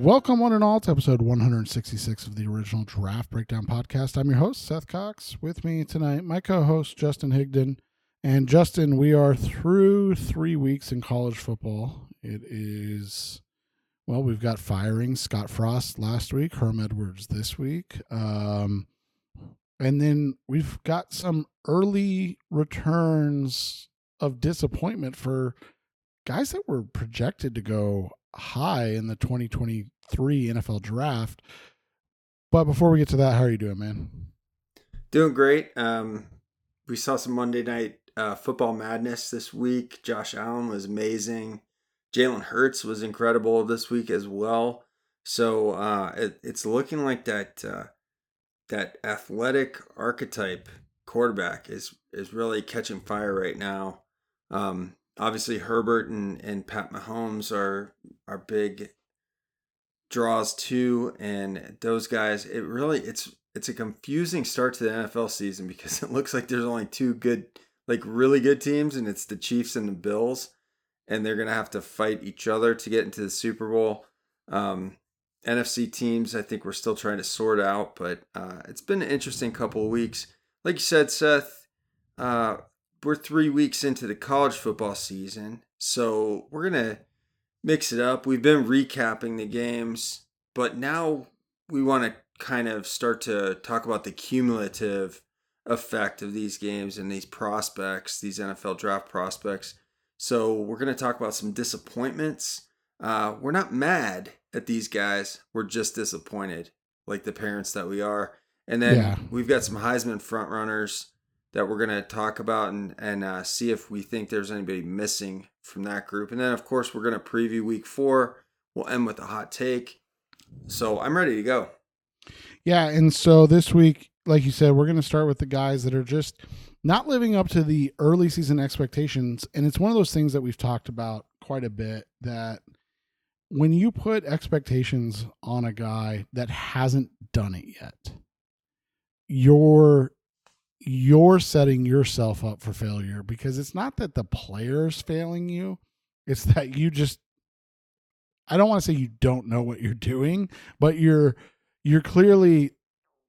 Welcome, one and all, to episode 166 of the original Draft Breakdown podcast. I'm your host, Seth Cox. With me tonight, my co host, Justin Higdon. And Justin, we are through three weeks in college football. It is, well, we've got firing Scott Frost last week, Herm Edwards this week. Um, and then we've got some early returns of disappointment for guys that were projected to go high in the 2023 NFL draft. But before we get to that, how are you doing, man? Doing great. Um, we saw some Monday night uh, football madness this week. Josh Allen was amazing. Jalen Hurts was incredible this week as well. So uh, it, it's looking like that uh, that athletic archetype quarterback is is really catching fire right now. Um, obviously Herbert and, and Pat Mahomes are are big draws too, and those guys. It really it's it's a confusing start to the NFL season because it looks like there's only two good, like really good teams, and it's the Chiefs and the Bills, and they're gonna have to fight each other to get into the Super Bowl. Um, NFC teams, I think we're still trying to sort out, but uh, it's been an interesting couple of weeks. Like you said, Seth, uh, we're three weeks into the college football season, so we're gonna mix it up. We've been recapping the games, but now we want to kind of start to talk about the cumulative effect of these games and these prospects, these NFL draft prospects. So we're gonna talk about some disappointments. Uh, we're not mad at these guys. We're just disappointed, like the parents that we are. And then yeah. we've got some Heisman front runners that we're going to talk about and, and uh, see if we think there's anybody missing from that group. And then, of course, we're going to preview week four. We'll end with a hot take. So I'm ready to go. Yeah. And so this week, like you said, we're going to start with the guys that are just not living up to the early season expectations. And it's one of those things that we've talked about quite a bit that when you put expectations on a guy that hasn't done it yet, you're you're setting yourself up for failure because it's not that the player's failing you, it's that you just I don't want to say you don't know what you're doing, but you're you're clearly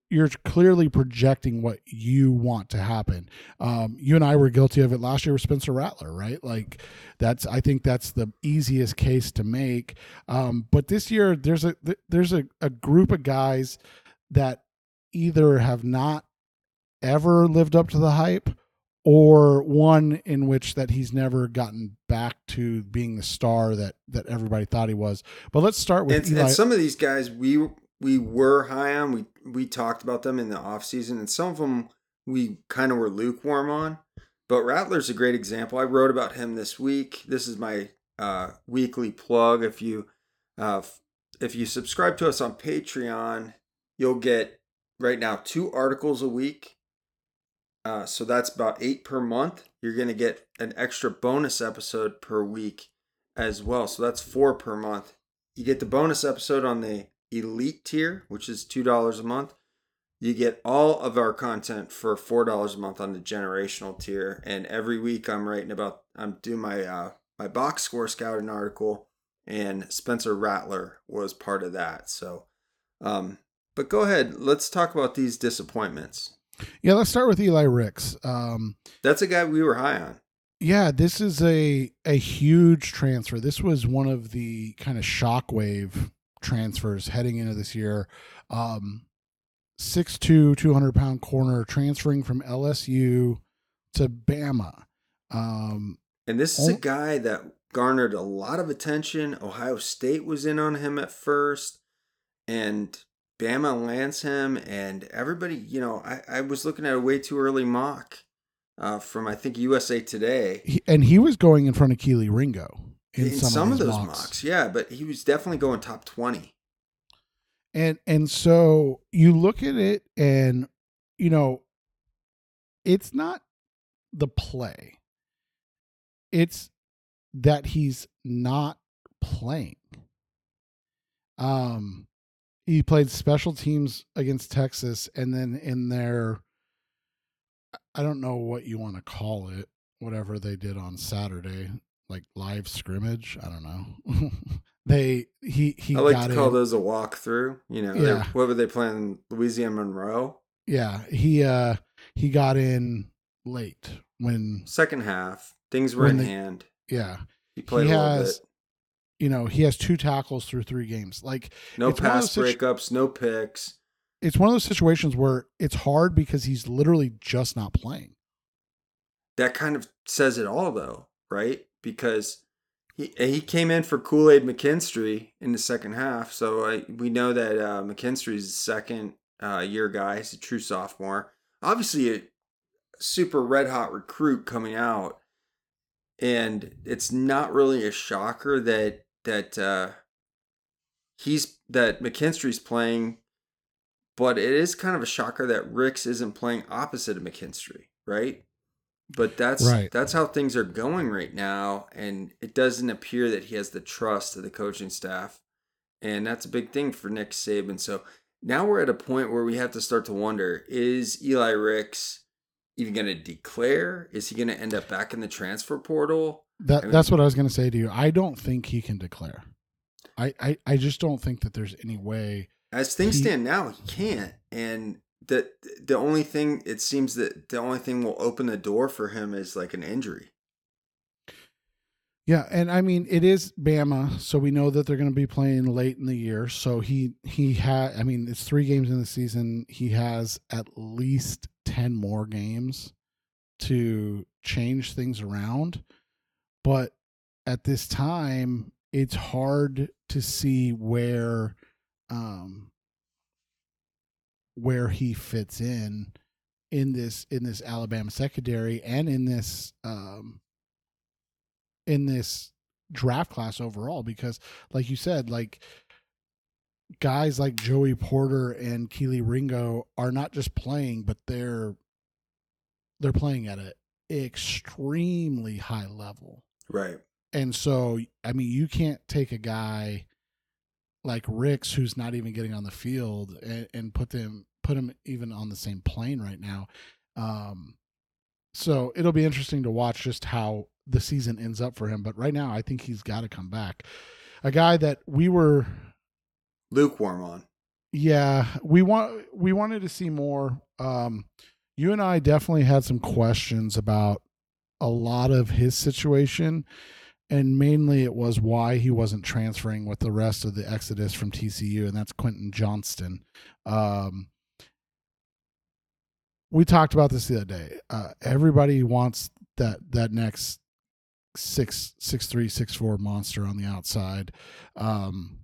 you're clearly projecting what you want to happen. Um, you and I were guilty of it last year with Spencer Rattler, right? Like that's I think that's the easiest case to make. Um, but this year there's a there's a, a group of guys that either have not ever lived up to the hype or one in which that he's never gotten back to being the star that that everybody thought he was. But let's start with and, and some of these guys we we were high on. We we talked about them in the off season, and some of them we kind of were lukewarm on. But Rattler's a great example. I wrote about him this week. This is my uh, weekly plug. If you uh, if you subscribe to us on Patreon, you'll get right now two articles a week uh, so that's about eight per month. You're going to get an extra bonus episode per week as well. So that's four per month. You get the bonus episode on the elite tier, which is $2 a month. You get all of our content for $4 a month on the generational tier. And every week I'm writing about, I'm doing my, uh, my box score scouting article, and Spencer Rattler was part of that. So, um, but go ahead, let's talk about these disappointments. Yeah, let's start with Eli Ricks. Um, That's a guy we were high on. Yeah, this is a a huge transfer. This was one of the kind of shockwave transfers heading into this year. Um, 6'2", 200 pound corner transferring from LSU to Bama. Um, and this is a guy that garnered a lot of attention. Ohio State was in on him at first, and Bama lands him, and everybody, you know, I, I was looking at a way too early mock uh, from I think USA Today, he, and he was going in front of Kelee Ringo in, in some, some, of, of those mocks. mocks. Yeah, but he was definitely going top twenty. And and so you look at it, and you know, it's not the play; it's that he's not playing. Um, he played special teams against Texas, and then in their, I don't know what you want to call it, whatever they did on Saturday, like live scrimmage. I don't know. They he he I like to call in. those a walkthrough. You know, Yeah. What were they playing? Louisiana Monroe. Yeah, he uh he got in late when Second half, things were in the- hand. yeah He played he a little has- bit. You know he has two tackles through three games. Like No pass situ- breakups, no picks. it's one of those situations where it's hard because he's literally just not playing. That kind of says it all, though, right? Because he he came in for Kool Aid McKinstry in the second half, so I, we know that uh, McKinstry's a second uh, year guy. He's a true sophomore. Obviously, a super red hot recruit coming out, and it's not really a shocker that that uh, he's that McKinstry's playing, but it is kind of a shocker that Ricks isn't playing opposite of McKinstry, right? But that's Right. that's how things are going right now, and it doesn't appear that he has the trust of the coaching staff, and that's a big thing for Nick Saban. So now we're at a point where we have to start to wonder: Is Eli Ricks even going to declare? Is he going to end up back in the transfer portal? That I mean- that's what I was going to say to you. I don't think he can declare. I, I I just don't think that there's any way. As things He- stand now, he can't. And the the only thing it seems that the only thing will open the door for him is like an injury. Yeah, and I mean it is Bama, so we know that they're going to be playing late in the year. So he he had. I mean, it's three games in the season. He has at least ten more games to change things around. But at this time, it's hard to see where um where he fits in in this in this Alabama secondary and in this um in this draft class overall because like you said like guys like Joey Porter and Kelee Ringo are not just playing but they're they're playing at an extremely high level Right. and so, I mean, you can't take a guy like Ricks, who's not even getting on the field, and, and put them put him even on the same plane right now. Um, so it'll be interesting to watch just how the season ends up for him. But right now, I think he's got to come back. A guy that we were, Lukewarm on. yeah, we want we wanted to see more. Um, you and I definitely had some questions about a lot of his situation and mainly it was why he wasn't transferring with the rest of the exodus from TCU and that's Quentin Johnston. Um, we talked about this the other day. Uh, everybody wants that that next six six three six four monster on the outside. Um,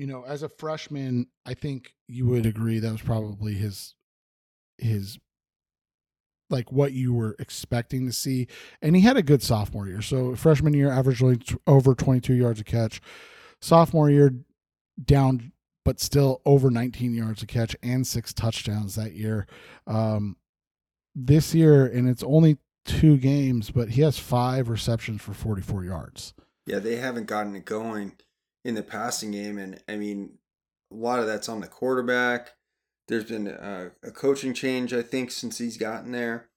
you know, as a freshman, I think you would agree that was probably his his like what you were expecting to see. And he had a good sophomore year. So freshman year averaged over 22 yards a catch. Sophomore year down but still over 19 yards a catch and six touchdowns that year. Um this year and it's only two games, but he has five receptions for 44 yards. Yeah, they haven't gotten it going in the passing game, and I mean, a lot of that's on the quarterback. There's been a, a coaching change, I think, since he's gotten there.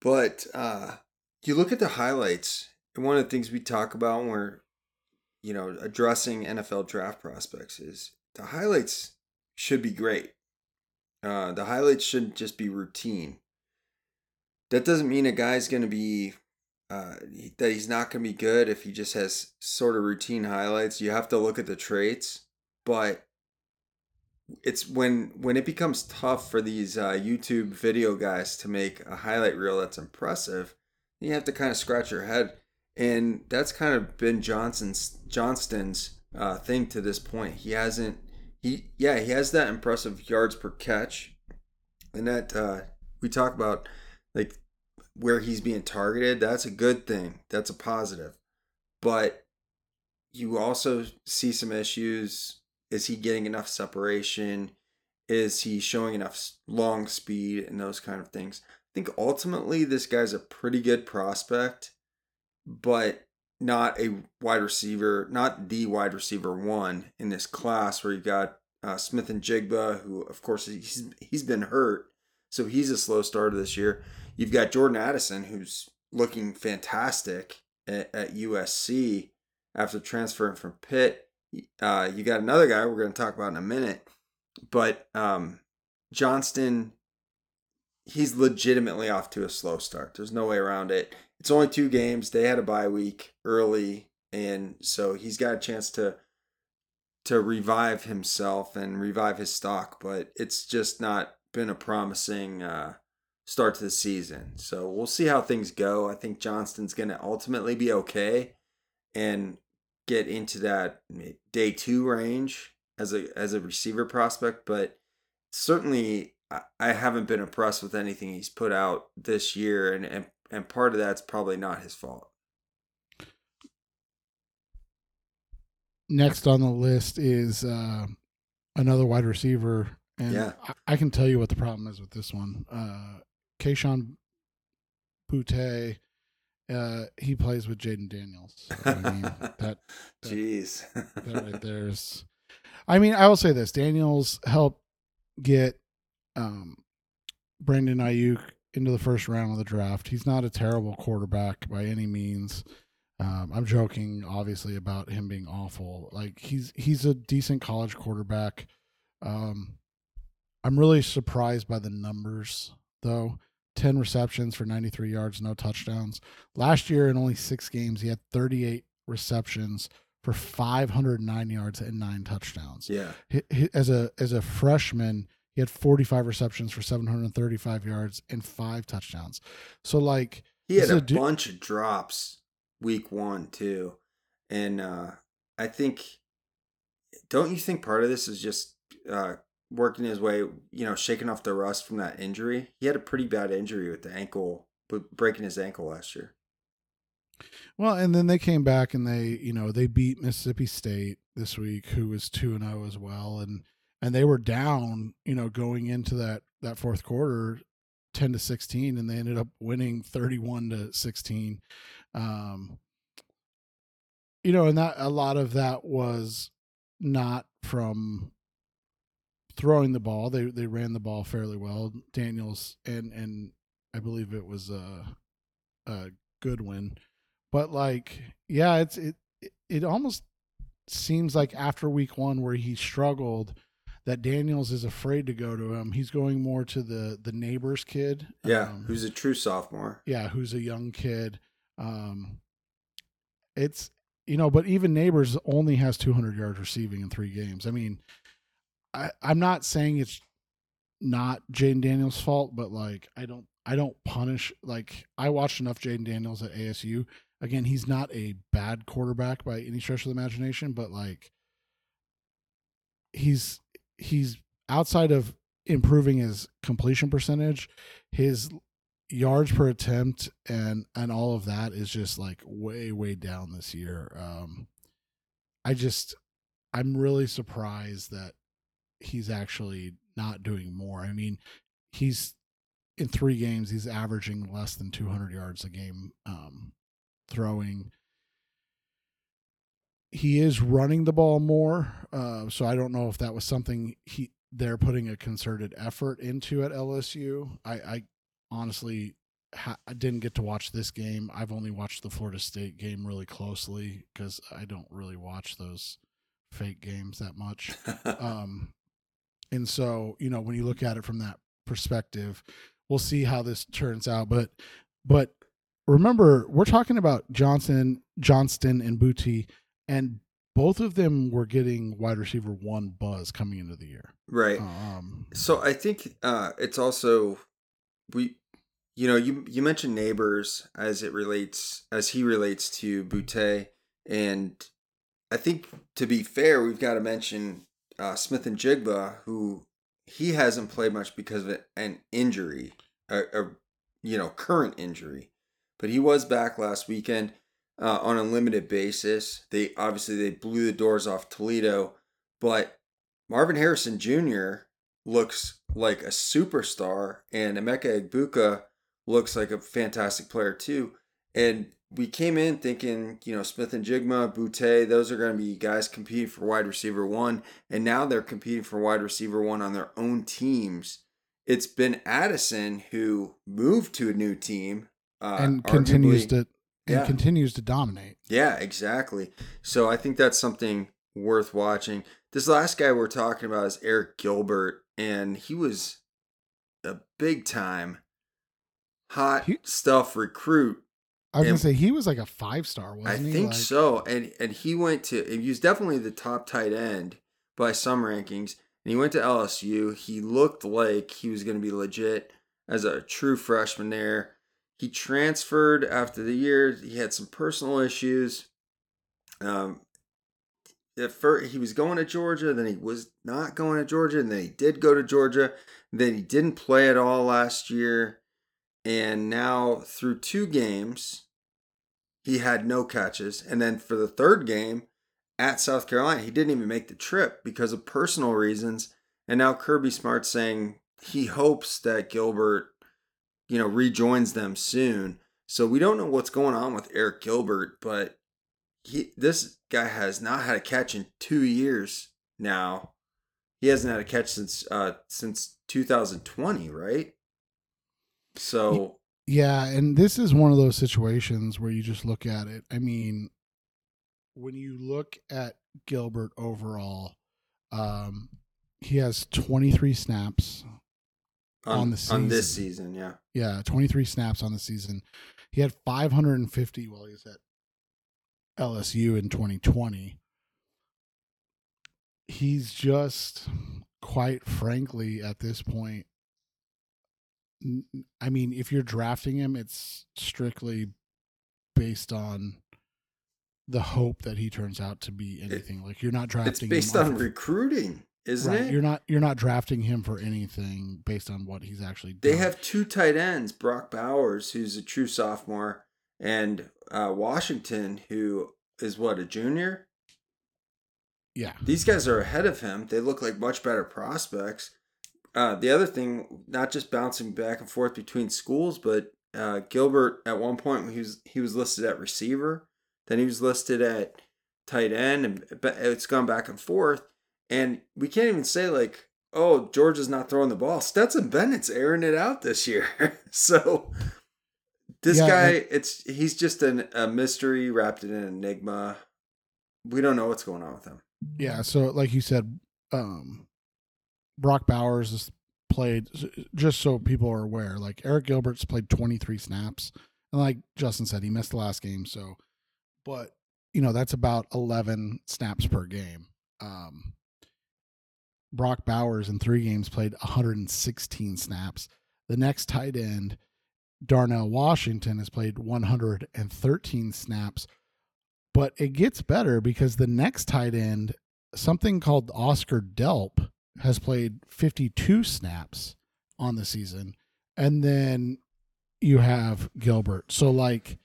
But uh, you look at the highlights, and one of the things we talk about when we're, you know, addressing NFL draft prospects is the highlights should be great. Uh, the highlights shouldn't just be routine. That doesn't mean a guy's going to be uh, that he's not going to be good if he just has sort of routine highlights. You have to look at the traits, but it's when when it becomes tough for these uh, YouTube video guys to make a highlight reel that's impressive, you have to kind of scratch your head, and that's kind of been Johnson's Johnston's uh, thing to this point. He hasn't he yeah he has that impressive yards per catch, and that uh, we talk about like where he's being targeted, that's a good thing. That's a positive. But you also see some issues. Is he getting enough separation? Is he showing enough long speed and those kind of things? I think ultimately this guy's a pretty good prospect, but not a wide receiver, not the wide receiver one in this class where you've got uh, Smith-Njigba, who of course he's he's been hurt, so he's a slow starter this year. You've got Jordan Addison, who's looking fantastic at, at USC, after transferring from Pitt. Uh, you got another guy we're going to talk about in a minute, but um, Johnston, he's legitimately off to a slow start. There's no way around it. It's only two games. They had a bye week early, and so he's got a chance to to revive himself and revive his stock. But it's just not been a promising uh, start to the season. So we'll see how things go. I think Johnston's going to ultimately be okay and get into that day two range as a as a receiver prospect, but certainly I haven't been impressed with anything he's put out this year, and and, and part of that's probably not his fault. Next on the list is uh, another wide receiver, and yeah. I, I, can tell you what the problem is with this one. Uh, Kayshon Boutte uh, he plays with Jayden Daniels. I mean, that, that, jeez, that right there's. I mean, I will say this: Daniels helped get um, Brandon Aiyuk into the first round of the draft. He's not a terrible quarterback by any means. Um, I'm joking, obviously, about him being awful. Like he's he's a decent college quarterback. Um, I'm really surprised by the numbers, though. 10 receptions for 93 yards, no touchdowns. Last year, in only six games, he had 38 receptions for 509 yards and nine touchdowns. Yeah. As a as a freshman, he had 45 receptions for 735 yards and five touchdowns. So like he had a, a du- bunch of drops week one too, and uh, I think don't you think part of this is just uh, working his way, you know, shaking off the rust from that injury. He had a pretty bad injury with the ankle, breaking his ankle last year. Well, and then they came back and they, you know, they beat Mississippi State this week, who was two and zero oh as well, and and they were down, you know, going into that that fourth quarter, ten to sixteen, and they ended up winning thirty one to sixteen. Um, you know, and that a lot of that was not from throwing the ball. They they ran the ball fairly well. Daniels and and I believe it was a a Goodwin, but like yeah, it's it it almost seems like after week one where he struggled that Daniels is afraid to go to him. He's going more to the the Nabers kid. Yeah, um, who's a true sophomore. Yeah, who's a young kid. Um, it's you know, but even Nabers only has 200 yards receiving in three games. I mean, I, I'm not saying it's not Jayden Daniels' fault, but like I don't I don't punish like I watched enough Jayden Daniels at ASU. Again, he's not a bad quarterback by any stretch of the imagination, but like he's he's outside of improving his completion percentage, his yards per attempt and and all of that is just like way way down this year. Um I just I'm really surprised that he's actually not doing more. I mean, he's in three games he's averaging less than 200 yards a game um, throwing. He is running the ball more, uh, so I don't know if that was something he they're putting a concerted effort into at LSU. I, I honestly ha- I didn't get to watch this game. I've only watched the Florida State game really closely because I don't really watch those fake games that much. um, and so, you know, when you look at it from that perspective, we'll see how this turns out. But but remember, we're talking about Johnson, Johnston, and Boutte, and both of them were getting wide receiver one buzz coming into the year. Right. Um, so I think uh, it's also we, you know, you you mentioned Nabers as it relates as he relates to Boutte, and I think to be fair, we've got to mention uh, Smith-Njigba, who he hasn't played much because of an injury, a, a you know current injury, but he was back last weekend uh, on a limited basis. They obviously they blew the doors off Toledo, but Marvin Harrison Jr. looks like a superstar, and Emeka Egbuka looks like a fantastic player too. And we came in thinking, you know, Smith-Njigba, Boutte, those are going to be guys competing for wide receiver one, and now they're competing for wide receiver one on their own teams. It's been Addison who moved to a new team uh, and continues to and Yeah. continues to dominate. Yeah, exactly. So I think that's something worth watching. This last guy we're talking about is Arik Gilbert, and he was a big time hot He- stuff recruit. I was And- gonna say he was like a five star, I wasn't he? think Like, so. And and he went to he was definitely the top tight end by some rankings. And he went to LSU. He looked like he was going to be legit as a true freshman there. He transferred after the year. He had some personal issues. Um, at first, he was going to Georgia, then he was not going to Georgia, and then he did go to Georgia. Then he didn't play at all last year. And now, through two games, he had no catches. And then for the third game at South Carolina, he didn't even make the trip because of personal reasons. And now Kirby Smart's saying he hopes that Gilbert, you know, rejoins them soon. So we don't know what's going on with Arik Gilbert, but he this guy has not had a catch in two years now. He hasn't had a catch since uh since 2020, right? So Yeah, and this is one of those situations where you just look at it. I mean, when you look at Gilbert overall, um, he has 23 snaps. on, on the on this season. season, yeah. Yeah, 23 snaps on the season. He had 550 while he was at LSU in 2020. He's just, quite frankly, at this point, I mean, if you're drafting him, it's strictly based on the hope that he turns out to be anything. like you're not drafting. It's based on recruiting, isn't right, it? You're not. You're not drafting him for anything based on what he's actually. They done. have two tight ends, Brock Bowers, who's a true sophomore, and uh, Washington, who is what a junior. Yeah. These guys are ahead of him. They look like much better prospects. Uh, the other thing, not just bouncing back and forth between schools, but uh, Gilbert at one point he was he was listed at receiver, then he was listed at tight end, and but it's gone back and forth. And we can't even say like, oh, Georgia's not throwing the ball. Stetson Bennett's airing it out this year. so this Yeah, guy, and- it's he's just an, a mystery wrapped in an enigma. We don't know what's going on with him. Yeah, so like you said, um, Brock Bowers has played. Just so people are aware, like Arik Gilbert's played 23 snaps, and like Justin said, he missed the last game. So, but you know that's about 11 snaps per game. Um, Brock Bowers in three games played 116 snaps. The next tight end, Darnell Washington, has played 113 snaps. But it gets better because the next tight end, something called Oscar Delp, has played 52 snaps on the season. And then you have Gilbert. So, like,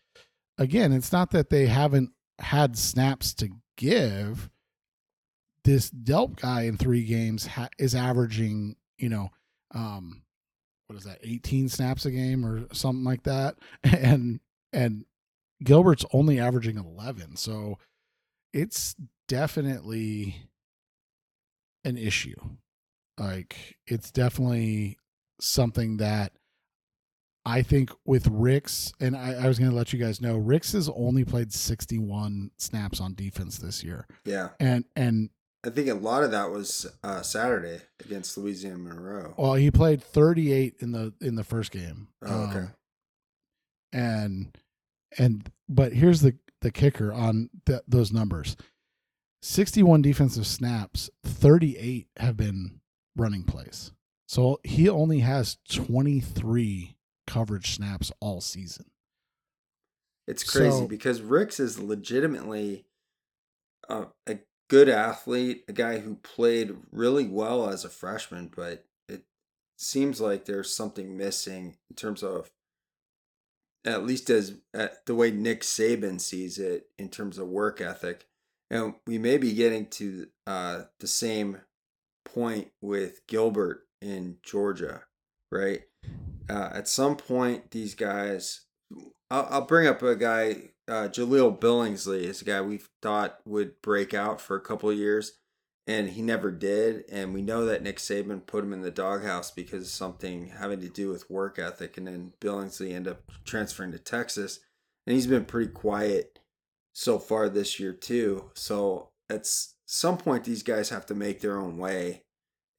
again, it's not that they haven't had snaps to give. This Delp guy in three games ha- is averaging, you know, um, what is that, 18 snaps a game or something like that. And, and Gilbert's only averaging 11. So it's definitely an issue. Like it's definitely something that I think with Ricks, and I, I was going to let you guys know, Ricks has only played 61 snaps on defense this year. Yeah. And, and I think a lot of that was uh, Saturday against Louisiana Monroe. well, he played 38 in the, in the first game. Oh, okay. Um, and, and, but here's the, the kicker on th- those numbers 61 defensive snaps, 38 have been running plays. So he only has 23 coverage snaps all season. It's crazy So- because Ricks is legitimately a, a good athlete, a guy who played really well as a freshman, but it seems like there's something missing in terms of at least as at the way Nick Saban sees it in terms of work ethic. And we may be getting to uh, the same point with Gilbert in Georgia, right? Uh, at some point, these guys I'll, I'll bring up a guy, uh, Jahleel Billingsley is a guy we thought would break out for a couple of years, and he never did. And we know that Nick Saban put him in the doghouse because of something having to do with work ethic. And then Billingsley ended up transferring to Texas, and he's been pretty quiet so far this year too. So at some point, these guys have to make their own way,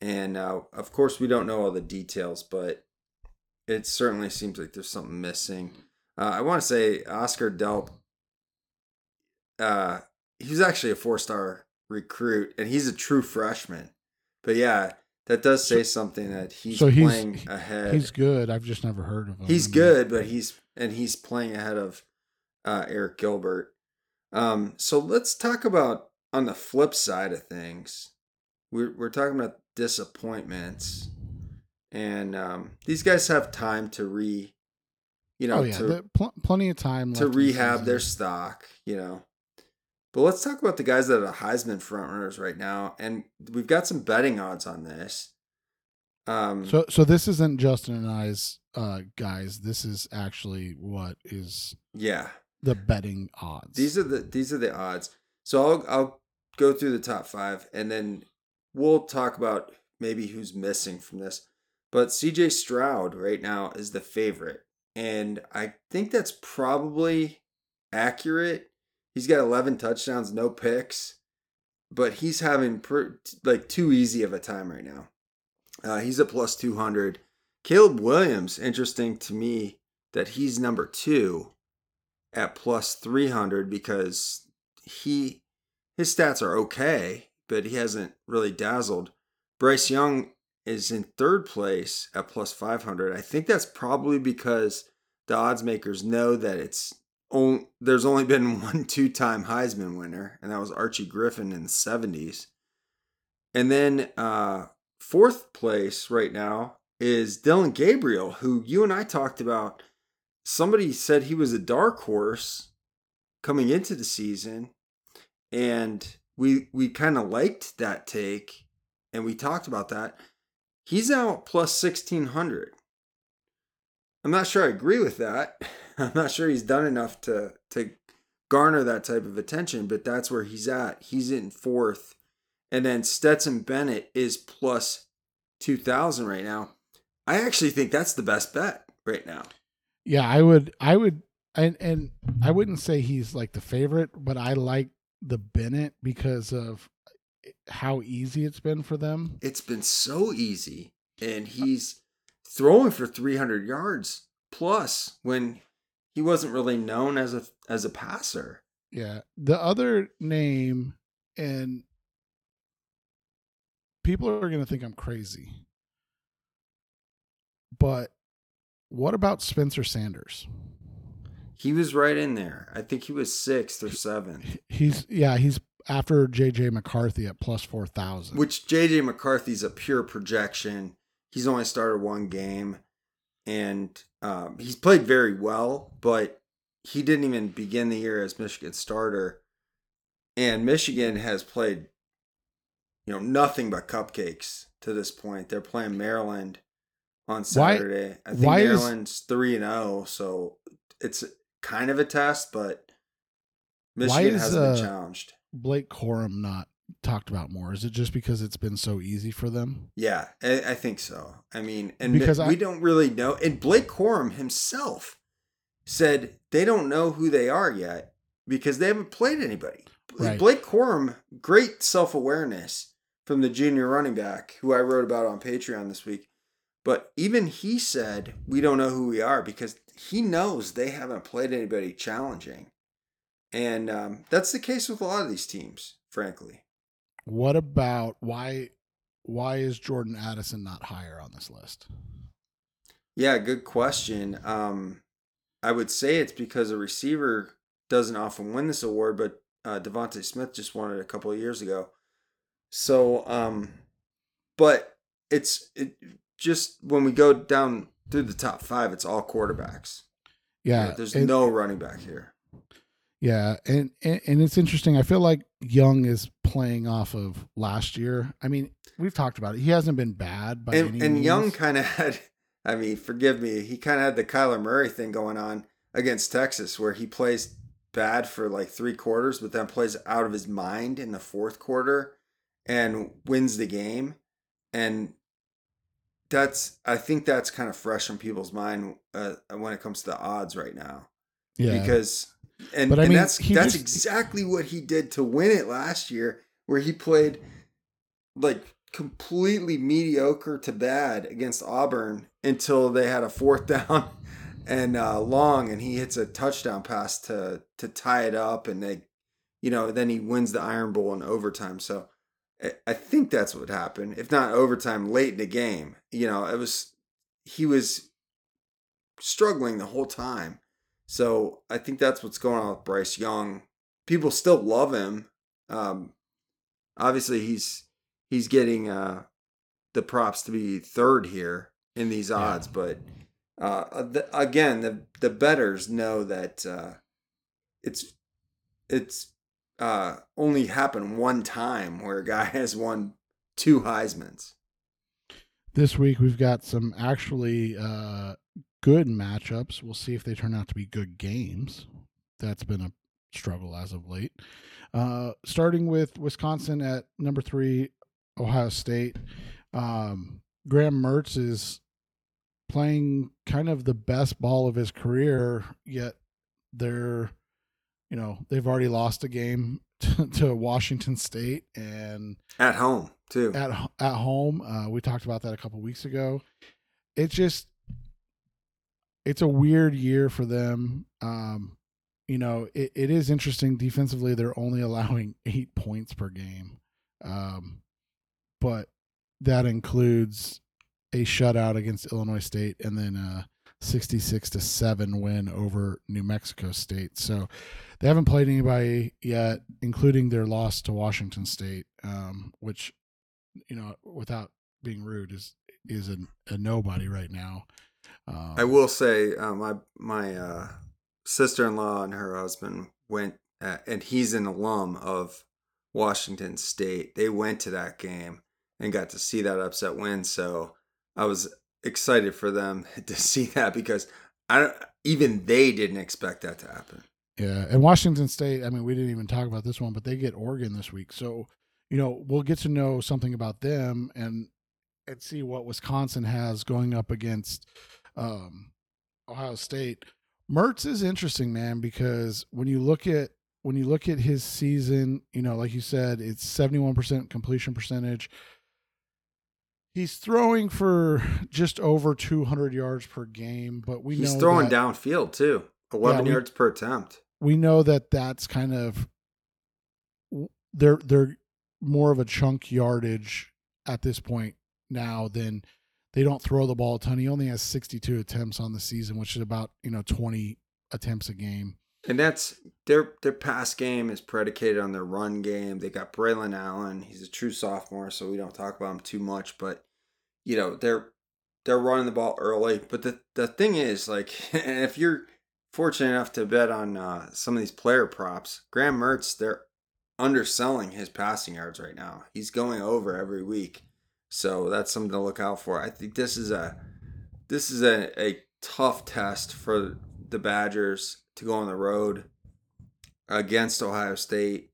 and uh, of course, we don't know all the details, but it certainly seems like there's something missing. Uh, I want to say Oscar Delp. Uh, he was actually a four-star recruit, and he's a true freshman. But yeah, that does say something that he's, so he's playing ahead. He's good. I've just never heard of him. He's good, but he's and he's playing ahead of uh, Arik Gilbert. Um, so let's talk about on the flip side of things. We're we're talking about disappointments, and um, these guys have time to re, you know, oh, yeah. to, pl- plenty of time to rehab their stock. You know, but let's talk about the guys that are Heisman frontrunners right now, and we've got some betting odds on this. Um, so, so this isn't Justin and I's uh, guys. This is actually what is yeah the betting odds. These are the these are the odds. So I'll I'll go through the top five, and then we'll talk about maybe who's missing from this. But CJ Stroud right now is the favorite, and I think that's probably accurate He's got 11 touchdowns, no picks, but he's having per, like too easy of a time right now. Uh, he's a plus 200. Caleb Williams, interesting to me that he's number two at plus 300 because he his stats are okay, but he hasn't really dazzled. Bryce Young is in third place at plus 500. I think that's probably because the odds makers know that it's only, there's only been one two time Heisman winner, and that was Archie Griffin in the 70s. And then uh, fourth place right now is Dillon Gabriel, who you and I talked about. Somebody said he was a dark horse coming into the season, and we we kind of liked that take, and we talked about that. He's out plus 1600. I'm not sure I agree with that. I'm not sure he's done enough to to garner that type of attention, but that's where he's at. He's in fourth. And then Stetson Bennett is plus 2000 right now. I actually think that's the best bet right now. Yeah, I would I would and and I wouldn't say he's like the favorite, but I like the Bennett because of eh, how easy it's been for them. It's been so easy and he's throwing for 300 yards plus when he wasn't really known as a as a passer. Yeah. The other name and people are going to think I'm crazy. But what about Spencer Sanders? He was right in there. I think he was 6th or 7th. He's yeah, he's after JJ McCarthy at plus 4000. Which JJ McCarthy's a pure projection. He's only started one game and um, he's played very well, but he didn't even begin the year as Michigan starter. And Michigan has played, you know, nothing but cupcakes to this point. They're playing Maryland on Saturday. Why, I think why Maryland's three and zero, oh, so it's kind of a test, but Michigan is, hasn't uh, been challenged. Blake Corum not talked about more? Is it just because it's been so easy for them? Yeah, I, I think so. I mean, and because we I, don't really know. And Blake Corum himself said they don't know who they are yet because they haven't played anybody. Right. Blake Corum, great self awareness from the junior running back who I wrote about on Patreon this week. But even he said we don't know who we are because he knows they haven't played anybody challenging. And um, that's the case with a lot of these teams, frankly. What about why why is Jordan Addison not higher on this list? Yeah, good question. Um, I would say it's because a receiver doesn't often win this award, but uh, DeVonta Smith just won it a couple of years ago. So, um, but it's it just when we go down through the top five, it's all quarterbacks. Yeah, there's no running back here. Yeah, and, and and it's interesting. I feel like Young is playing off of last year. I mean, we've talked about it. He hasn't been bad by and, any and means. Young kind of had. I mean, forgive me. He kind of had the Kyler Murray thing going on against Texas, where he plays bad for like three quarters, but then plays out of his mind in the fourth quarter and wins the game. And that's I think that's kind of fresh in people's mind uh, when it comes to the odds right now. Yeah. Because and, but, I and mean, that's that's just, exactly what he did to win it last year, where he played like completely mediocre to bad against Auburn until they had a fourth down and uh, long, and he hits a touchdown pass to to tie it up, and they, you know, then he wins the Iron Bowl in overtime. So I think that's what happened. If not overtime, late in the game, you know, it was he was struggling the whole time. So I think that's what's going on with Bryce Young. People still love him. Um, obviously, he's he's getting uh, the props to be third here in these odds, yeah. but uh, the, again, the the betters know that uh, it's it's uh, only happened one time where a guy has won two Heisman's. This week we've got some actually uh, good matchups. We'll see if they turn out to be good games. That's been a struggle as of late. Uh, starting with Wisconsin at number three, Ohio State. Um, Graham Mertz is playing kind of the best ball of his career, yet they're, you know, they've already lost a game to, to Washington State and at home too. At at home, uh, we talked about that a couple weeks ago. It's just, it's a weird year for them. Um, you know, it, it is interesting defensively. They're only allowing eight points per game. Um, but that includes a shutout against Illinois State and then a 66 to 7 win over New Mexico State. So they haven't played anybody yet, including their loss to Washington State, um, which, you know, without being rude, is is a, a nobody right now. Um, I will say, uh, my my uh, sister in law and her husband went, at, and he's an alum of Washington State. They went to that game and got to see that upset win. So I was excited for them to see that because I don't, even they didn't expect that to happen. Yeah, and Washington State. I mean, we didn't even talk about this one, but they get Oregon this week, so you know we'll get to know something about them and and see what Wisconsin has going up against um, Ohio State. Mertz is interesting, man, because when you look at when you look at his season, you know, like you said, it's seventy one percent completion percentage. He's throwing for just over 200 yards per game, but we he's throwing that, downfield too, 11 yeah, we, yards per attempt. We know that that's kind of they're they're more of a chunk yardage at this point now than they don't throw the ball a ton. He only has 62 attempts on the season, which is about you know 20 attempts a game. And that's their their pass game is predicated on their run game. They got Braylon Allen. He's a true sophomore, so we don't talk about him too much. But you know they're they're running the ball early. But the the thing is, like, if you're fortunate enough to bet on uh, some of these player props, Graham Mertz, they're underselling his passing yards right now. He's going over every week, so that's something to look out for. I think this is a this is a, a tough test for the Badgers to go on the road against Ohio State.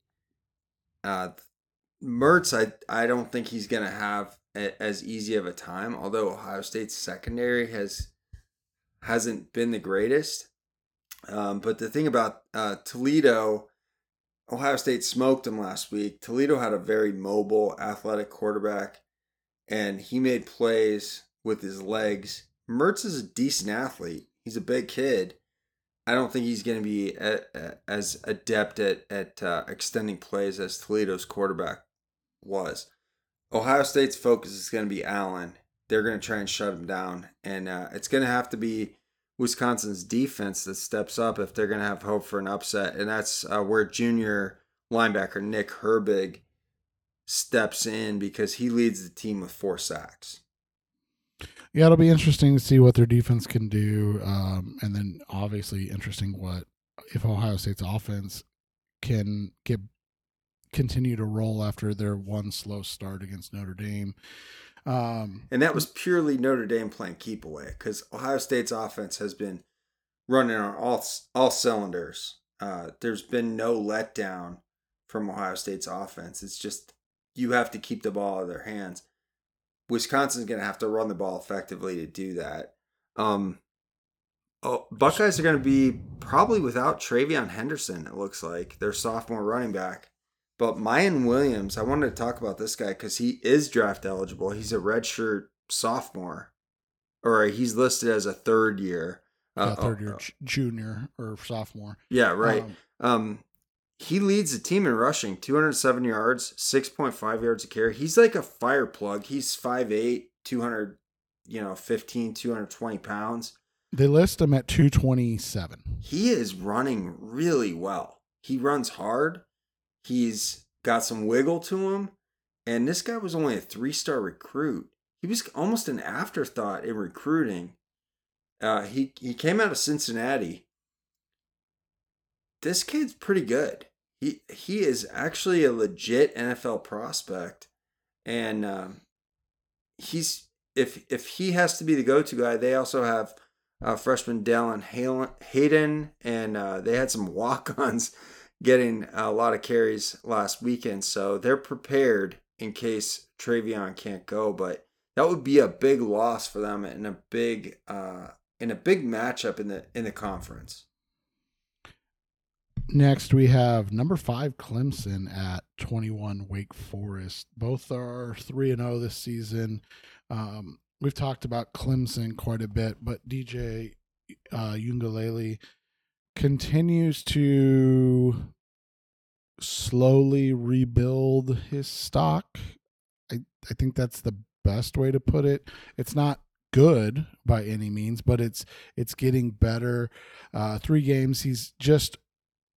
Uh, Mertz, I I don't think he's gonna have as easy of a time. Although Ohio State's secondary has hasn't been the greatest, um, but the thing about uh, Toledo, Ohio State smoked them last week. Toledo had a very mobile, athletic quarterback, and he made plays with his legs. Mertz is a decent athlete. He's a big kid. I don't think he's going to be a, a, as adept at at uh, extending plays as Toledo's quarterback was. Ohio State's focus is going to be Allen. They're going to try and shut him down, and uh, it's going to have to be Wisconsin's defense that steps up if they're going to have hope for an upset, and that's uh, where junior linebacker Nick Herbig steps in because he leads the team with four sacks. Yeah, it'll be interesting to see what their defense can do, um, and then obviously interesting what if Ohio State's offense can get continue to roll after their one slow start against Notre Dame. Um, and that was purely Notre Dame playing keep away because Ohio State's offense has been running on all all cylinders. Uh, there's been no letdown from Ohio State's offense. It's just you have to keep the ball out of their hands. Wisconsin's going to have to run the ball effectively to do that. Um, Oh, Buckeyes are going to be probably without TreVeyon Henderson. It looks like their sophomore running back. But Miyan Williams, I wanted to talk about this guy because he is draft eligible. He's a redshirt sophomore, or he's listed as a third year. Uh, third year uh, junior or sophomore. Yeah, right. Um, um, he leads the team in rushing, 207 yards, 6.5 yards a carry. He's like a fire plug. He's 5'8", 200, you know, 15, 220 pounds. They list him at 227. He is running really well. He runs hard. He's got some wiggle to him. And this guy was only a three star recruit. He was almost an afterthought in recruiting. Uh, he, he came out of Cincinnati. This kid's pretty good. He he is actually a legit NFL prospect, and um, he's if if he has to be the go to guy, they also have uh, freshman Dallan Hayden, and uh, they had some walk ons getting a lot of carries last weekend. So they're prepared in case TreVeyon can't go. But that would be a big loss for them in a big uh, in a big matchup in the in the conference. Next, we have number five Clemson at 21 Wake Forest. Both are 3 and 0 this season. Um, we've talked about Clemson quite a bit, but DJ uh, continues to slowly rebuild his stock. I, I think that's the best way to put it. It's not good by any means, but it's it's getting better. Uh, three games, he's just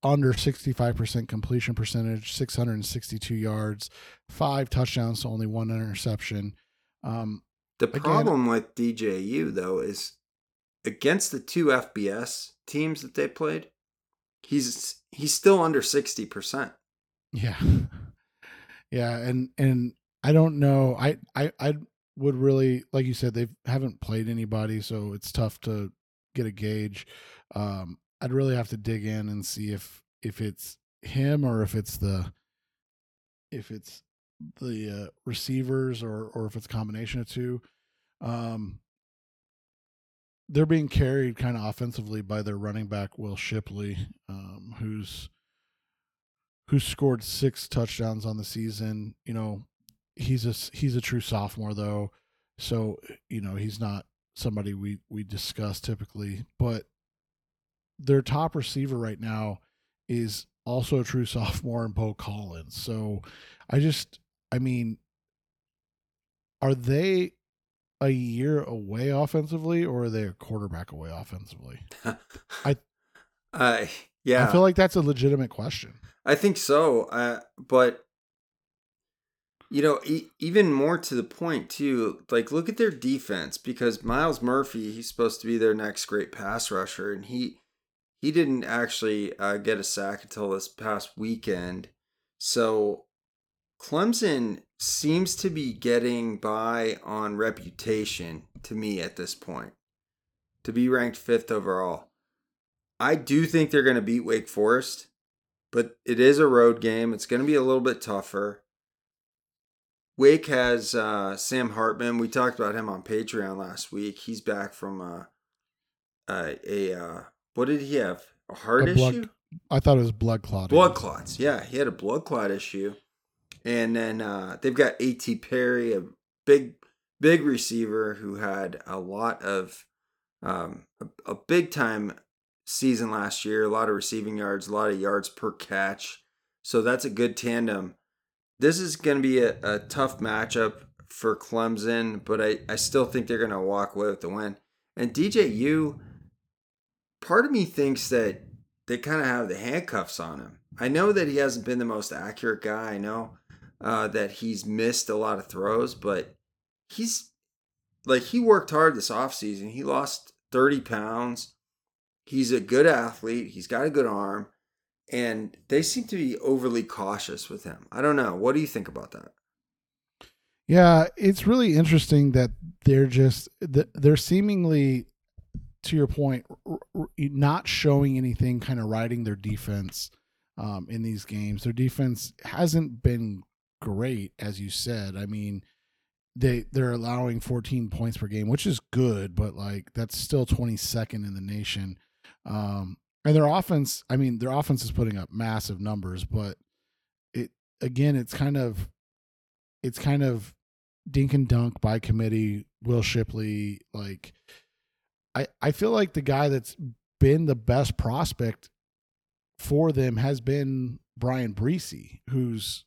under 65% completion percentage, 662 yards, five touchdowns, so only one interception. Um, the problem again, with DJU though is against the two FBS teams that they played, he's he's still under 60%. Yeah. Yeah, and and I don't know. I I I would really like you said they haven't played anybody, so it's tough to get a gauge. Um I'd really have to dig in and see if if it's him or if it's the if it's the uh, receivers or or if it's a combination of two. Um, they're being carried kind of offensively by their running back Will Shipley, um, who's who's scored six touchdowns on the season. You know, he's a he's a true sophomore though, so you know he's not somebody we we discuss typically. But their top receiver right now is also a true sophomore in Beaux Collins. So I just, I mean, are they a year away offensively, or are they a quarterback away offensively? I, uh, yeah, I feel like that's a legitimate question. I think so, uh, but you know, e- even more to the point too. Like, look at their defense because Myles Murphy, he's supposed to be their next great pass rusher, and he he didn't actually uh, get a sack until this past weekend. So Clemson seems to be getting by on reputation to me at this point to be ranked fifth overall. I do think they're going to beat Wake Forest, but it is a road game. It's going to be a little bit tougher. Wake has uh, Sam Hartman. We talked about him on Patreon last week. He's back from uh, uh, a uh, what did he have? A heart a blood, issue? I thought it was blood clot. Blood clots. Yeah, he had a blood clot issue. And then uh, they've got A.T. Perry, a big, big receiver who had a lot of, um, a, a big time season last year, a lot of receiving yards, a lot of yards per catch. So that's a good tandem. This is going to be a, a tough matchup for Clemson, but I, I still think they're going to walk away with the win. And DJU, part of me thinks that they kind of have the handcuffs on him. I know that he hasn't been the most accurate guy. I know uh, that he's missed a lot of throws, but he's like he worked hard this offseason. He lost 30 pounds. He's a good athlete. He's got a good arm. And they seem to be overly cautious with him. I don't know. What do you think about that? Yeah, it's really interesting that they're just they're seemingly to your point not showing anything kind of riding their defense um, in these games. Their defense hasn't been great, as you said. I mean, they they're allowing 14 points per game, which is good, but like that's still 22nd in the nation. Um, and their offense, I mean, their offense is putting up massive numbers, but it again, it's kind of it's kind of dink and dunk by committee. Will Shipley, like, I I feel like the guy that's been the best prospect for them has been Bryan Bresee, who's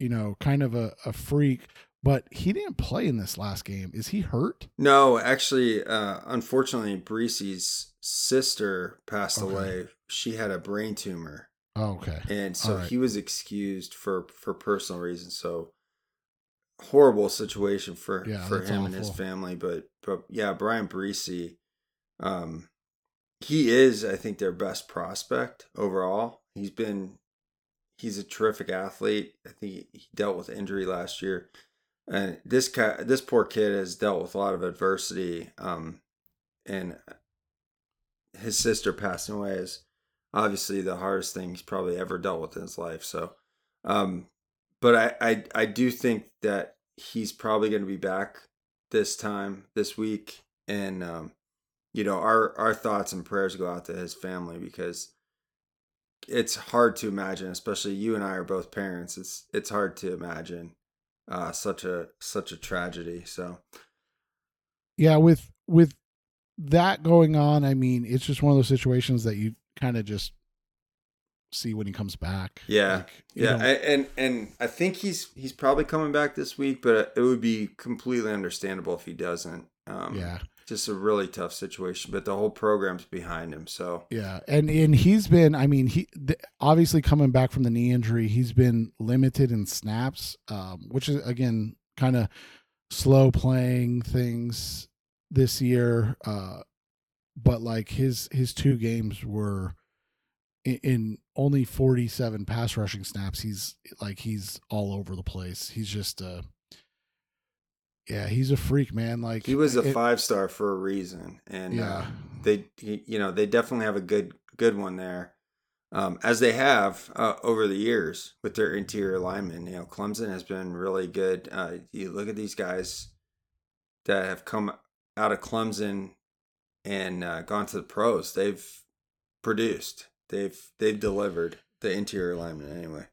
you know kind of a, a freak, but he didn't play in this last game. Is he hurt? No, actually, uh, unfortunately, Bresee's sister passed Okay. away. She had a brain tumor, Oh, okay. and so right. he was excused for for personal reasons. So horrible situation for Yeah, for him and his family. But but yeah, Bryan Bresee, um, he is I think their best prospect overall. He's been he's a terrific athlete. I think he, dealt with injury last year, and this guy, this poor kid has dealt with a lot of adversity. Um, and his sister passing away is obviously the hardest thing he's probably ever dealt with in his life. So, um, but I, I, I do think that he's probably going to be back this time this week, and um, you know, our our thoughts and prayers go out to his family because it's hard to imagine, especially you and I are both parents. It's it's hard to imagine uh, such a such a tragedy. So Yeah, with with that going on, I mean, it's just one of those situations that you kind of just see when he comes back. Yeah. Like, yeah, I, and and I think he's he's probably coming back this week, but it would be completely understandable if he doesn't. Um, yeah. Just a really tough situation, but the whole program's behind him. So Yeah, and and he's been. I mean, he obviously coming back from the knee injury. He's been limited in snaps, um, which is again kind of slow playing things this year. Uh, but like his his two games were in, in only forty seven pass rushing snaps. He's like he's all over the place. He's just uh yeah, he's a freak, man. Like he was a it- five star for a reason, and Yeah. uh, they you know they definitely have a good good one there. Um, as they have uh, over the years with their interior linemen, you know, Clemson has been really good. Uh, you look at these guys that have come out of Clemson and uh, gone to the pros. They've produced. They've they've delivered the interior linemen anyway.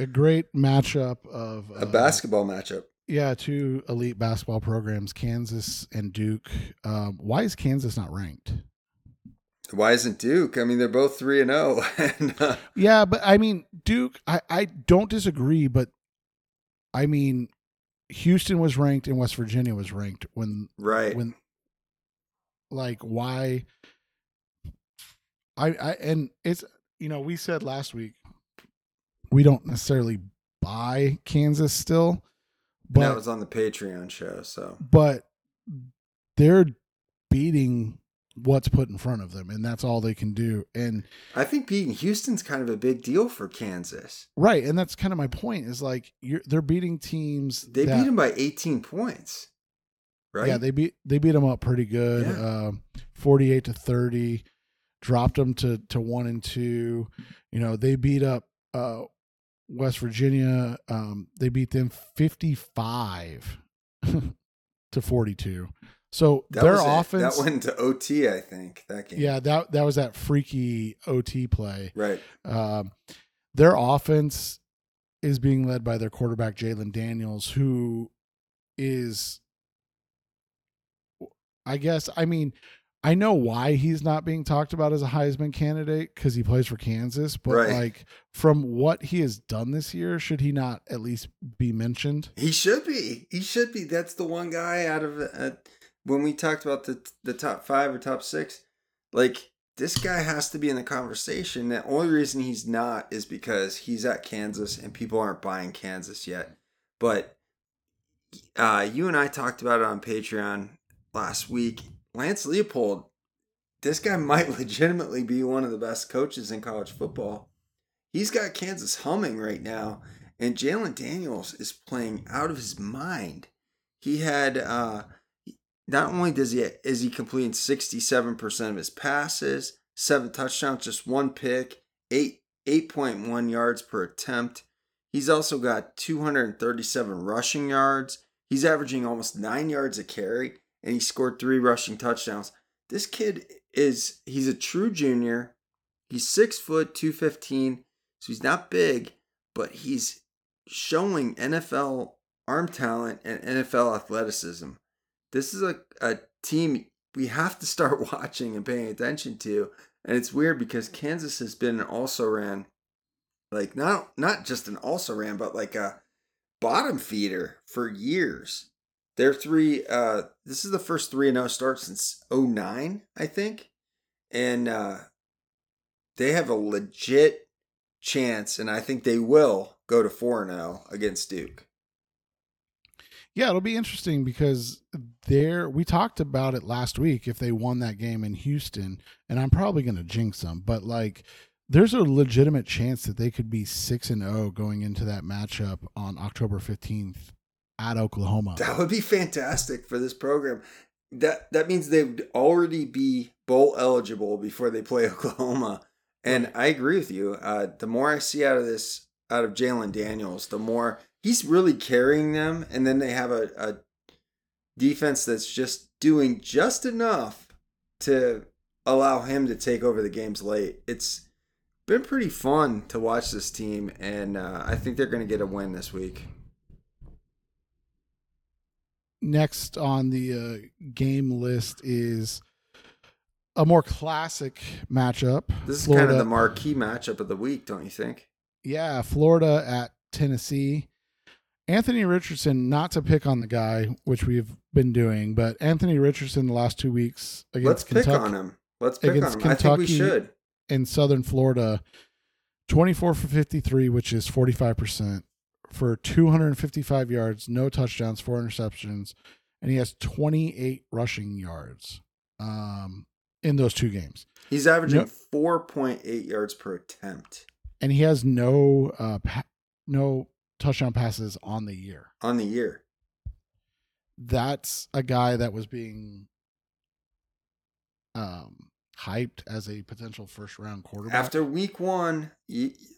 a great matchup of A uh, basketball matchup. Yeah, two elite basketball programs, Kansas and Duke. Um, why is Kansas not ranked? Why isn't Duke? I mean, they're both three and zero, uh, Yeah, but I mean, Duke, I, I don't disagree, but I mean, Houston was ranked and West Virginia was ranked when, right. when, like, why? I, I, and it's, you know, we said last week, we don't necessarily buy Kansas still, but that was on the Patreon show, so but they're beating what's put in front of them and that's all they can do and I think beating Houston's kind of a big deal for Kansas. right and that's kind of my point is like you're they're beating teams They that- beat them by 18 points, right? yeah they beat they beat them up pretty good Yeah. um 48 to 30 dropped them to to 1 and 2 you know they beat up uh West Virginia um they beat them 55 to 42 so that their offense that went to OT, I think. That game, Yeah, that that was that freaky OT play. right. Um, their offense is being led by their quarterback Jalon Daniels, who is, I guess, I mean, I know why he's not being talked about as a Heisman candidate because he plays for Kansas, but Right. like from what he has done this year, should he not at least be mentioned? He should be. He should be. That's the one guy out of uh, when we talked about the the top five or top six. Like this guy has to be in the conversation. The only reason he's not is because he's at Kansas and people aren't buying Kansas yet. But uh, you and I talked about it on Patreon last week. Lance Leipold, this guy might legitimately be one of the best coaches in college football. He's got Kansas humming right now. And Jalon Daniels is playing out of his mind. He had uh not only does he is he completing 67% of his passes, seven touchdowns, just one pick, eight 8.1 yards per attempt. He's also got 237 rushing yards. He's averaging almost nine yards a carry, and he scored three rushing touchdowns. This kid is he's a true junior. He's six foot two fifteen, so he's not big, but he's showing NFL arm talent and NFL athleticism. This is a, a team we have to start watching and paying attention to. And it's weird because Kansas has been an also ran, like not not just an also ran, but like a bottom feeder for years. They're three uh this is the first 3 and 0 start since 09, I think. And uh they have a legit chance and I think they will go to 4 and 0 against Duke. Yeah, it'll be interesting because there we talked about it last week if they won that game in Houston, and I'm probably going to jinx them, but like there's a legitimate chance that they could be 6 and 0 going into that matchup on October 15th at Oklahoma. That would be fantastic for this program. That that means they would already be bowl eligible before they play Oklahoma. And. I agree with you. Uh, the more I see out of this, out of Jalon Daniels, the more he's really carrying them, and then they have a, a defense that's just doing just enough to allow him to take over the games late. It's been pretty fun to watch this team, and uh, I think they're going to get a win this week. Next on the uh, game list is a more classic matchup. This is Florida. kind of the marquee matchup of the week, don't you think? Yeah, Florida at Tennessee. Anthony Richardson, not to pick on the guy, which we've been doing, but Anthony Richardson the last two weeks against Let's Kentucky, pick on him. Let's pick against on him. Kentucky I think we should. In Southern Florida, 24 for 53, which is 45%, for 255 yards, no touchdowns, four interceptions, and he has 28 rushing yards um, in those two games. He's averaging no, 4.8 yards per attempt. And he has no uh, pa- no touchdown passes on the year. On the year. That's a guy that was being um, hyped as a potential first round quarterback. After week one,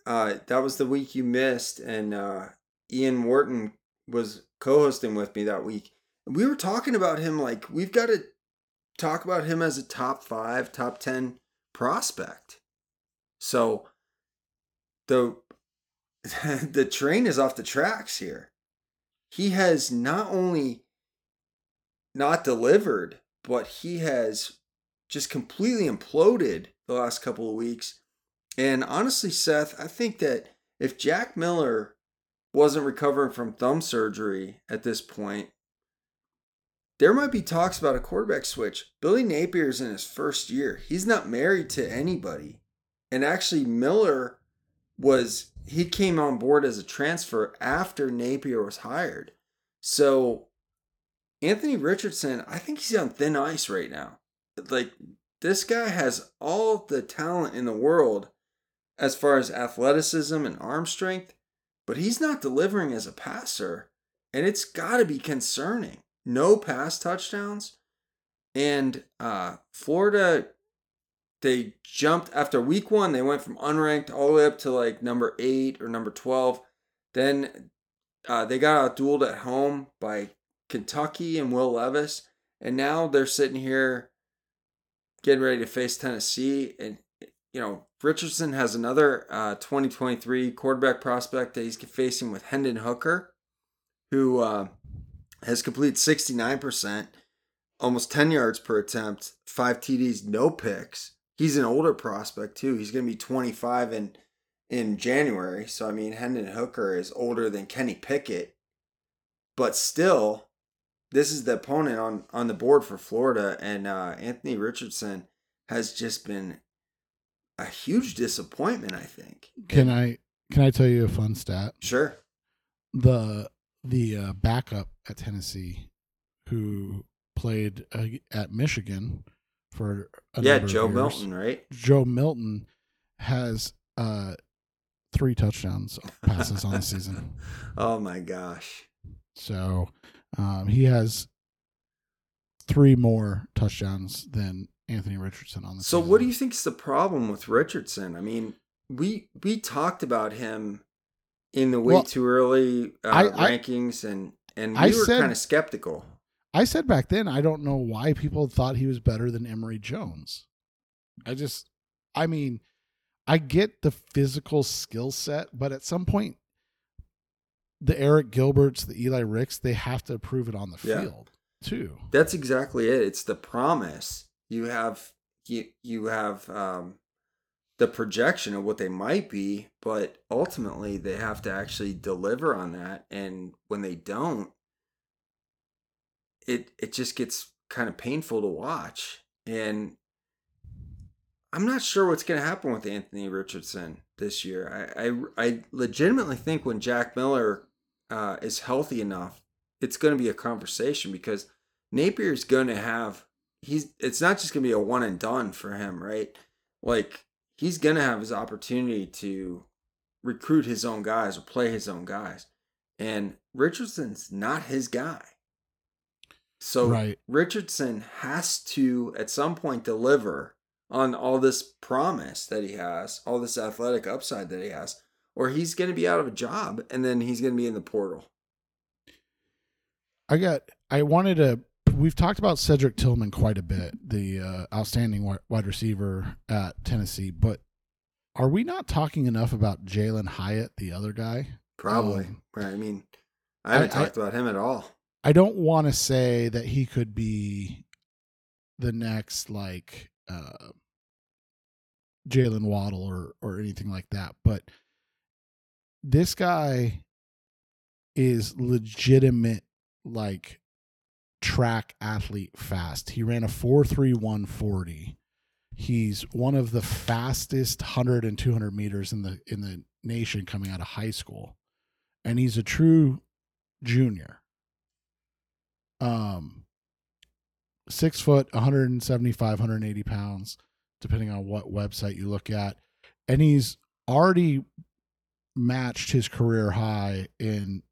uh, that was the week you missed, and uh, Ian Wharton was co hosting with me that week. We were talking about him like we've got to talk about him as a top five, top 10 prospect. So the the train is off the tracks here. He has not only not delivered, but he has just completely imploded the last couple of weeks. And honestly, Seth, I think that if Jack Miller wasn't recovering from thumb surgery at this point, there might be talks about a quarterback switch. Billy Napier's in his first year. He's not married to anybody. And actually, Miller was he came on board as a transfer after Napier was hired. So Anthony Richardson, I think he's on thin ice right now. Like this guy has all the talent in the world as far as athleticism and arm strength, but he's not delivering as a passer, and it's got to be concerning. No pass touchdowns, and uh, Florida they jumped after week one. They went from unranked all the way up to like number eight or number twelve. Then uh, they got outdueled at home by Kentucky and Will Levis, and now they're sitting here getting ready to face Tennessee. And you know Richardson has another uh, 2023 quarterback prospect that he's facing with Hendon Hooker, who uh, has completed 69 percent almost 10 yards per attempt, five TDs, no picks he's an older prospect too. He's going to be 25 in in January. So I mean, Hendon Hooker is older than Kenny Pickett, but still, this is the opponent on on the board for Florida, and uh, Anthony Richardson has just been a huge disappointment. I think. Can I can I tell you a fun stat? Sure. The the uh, backup at Tennessee, who played uh, at Michigan for yeah Joe Milton, right? Joe Milton has uh three touchdowns passes on the season. Oh my gosh! So um, he has three more touchdowns than Anthony Richardson on the. So season. what do you think is the problem with Richardson? I mean, we we talked about him in the way well, too early uh, I, rankings, and and we I were kind of skeptical. I said back then, I don't know why people thought he was better than Emory Jones. I just, I mean, I get the physical skill set, but at some point, the Arik Gilberts, the Eli Ricks, they have to prove it on the Yeah. field too. That's exactly it. It's the promise. You have you you have um, the projection of what they might be, but ultimately they have to actually deliver on that. And when they don't, it it just gets kind of painful to watch. And I'm not sure what's going to happen with Anthony Richardson this year. I I, I legitimately think when Jack Miller uh, is healthy enough, it's going to be a conversation because Napier's going to have he's it's not just going to be a one and done for him, right? Like he's going to have his opportunity to recruit his own guys or play his own guys. And Richardson's not his guy. So Right. Richardson has to at some point deliver on all this promise that he has, all this athletic upside that he has, or he's going to be out of a job and then he's going to be in the portal. I got. I wanted to. We've talked about Cedric Tillman quite a bit, the uh, outstanding wide receiver at Tennessee. But are we not talking enough about Jalin Hyatt, the other guy? Probably. Um. I mean, I haven't I- talked about him at all. I don't want to say that he could be the next like uh, Jaylen Waddle or or anything like that, but this guy is legitimate like track athlete fast. He ran a 43140. He's one of the fastest 100 and 200 meters in the in the nation coming out of high school. And he's a true junior um six foot 175 180 pounds depending on what website you look at and he's already matched his career high in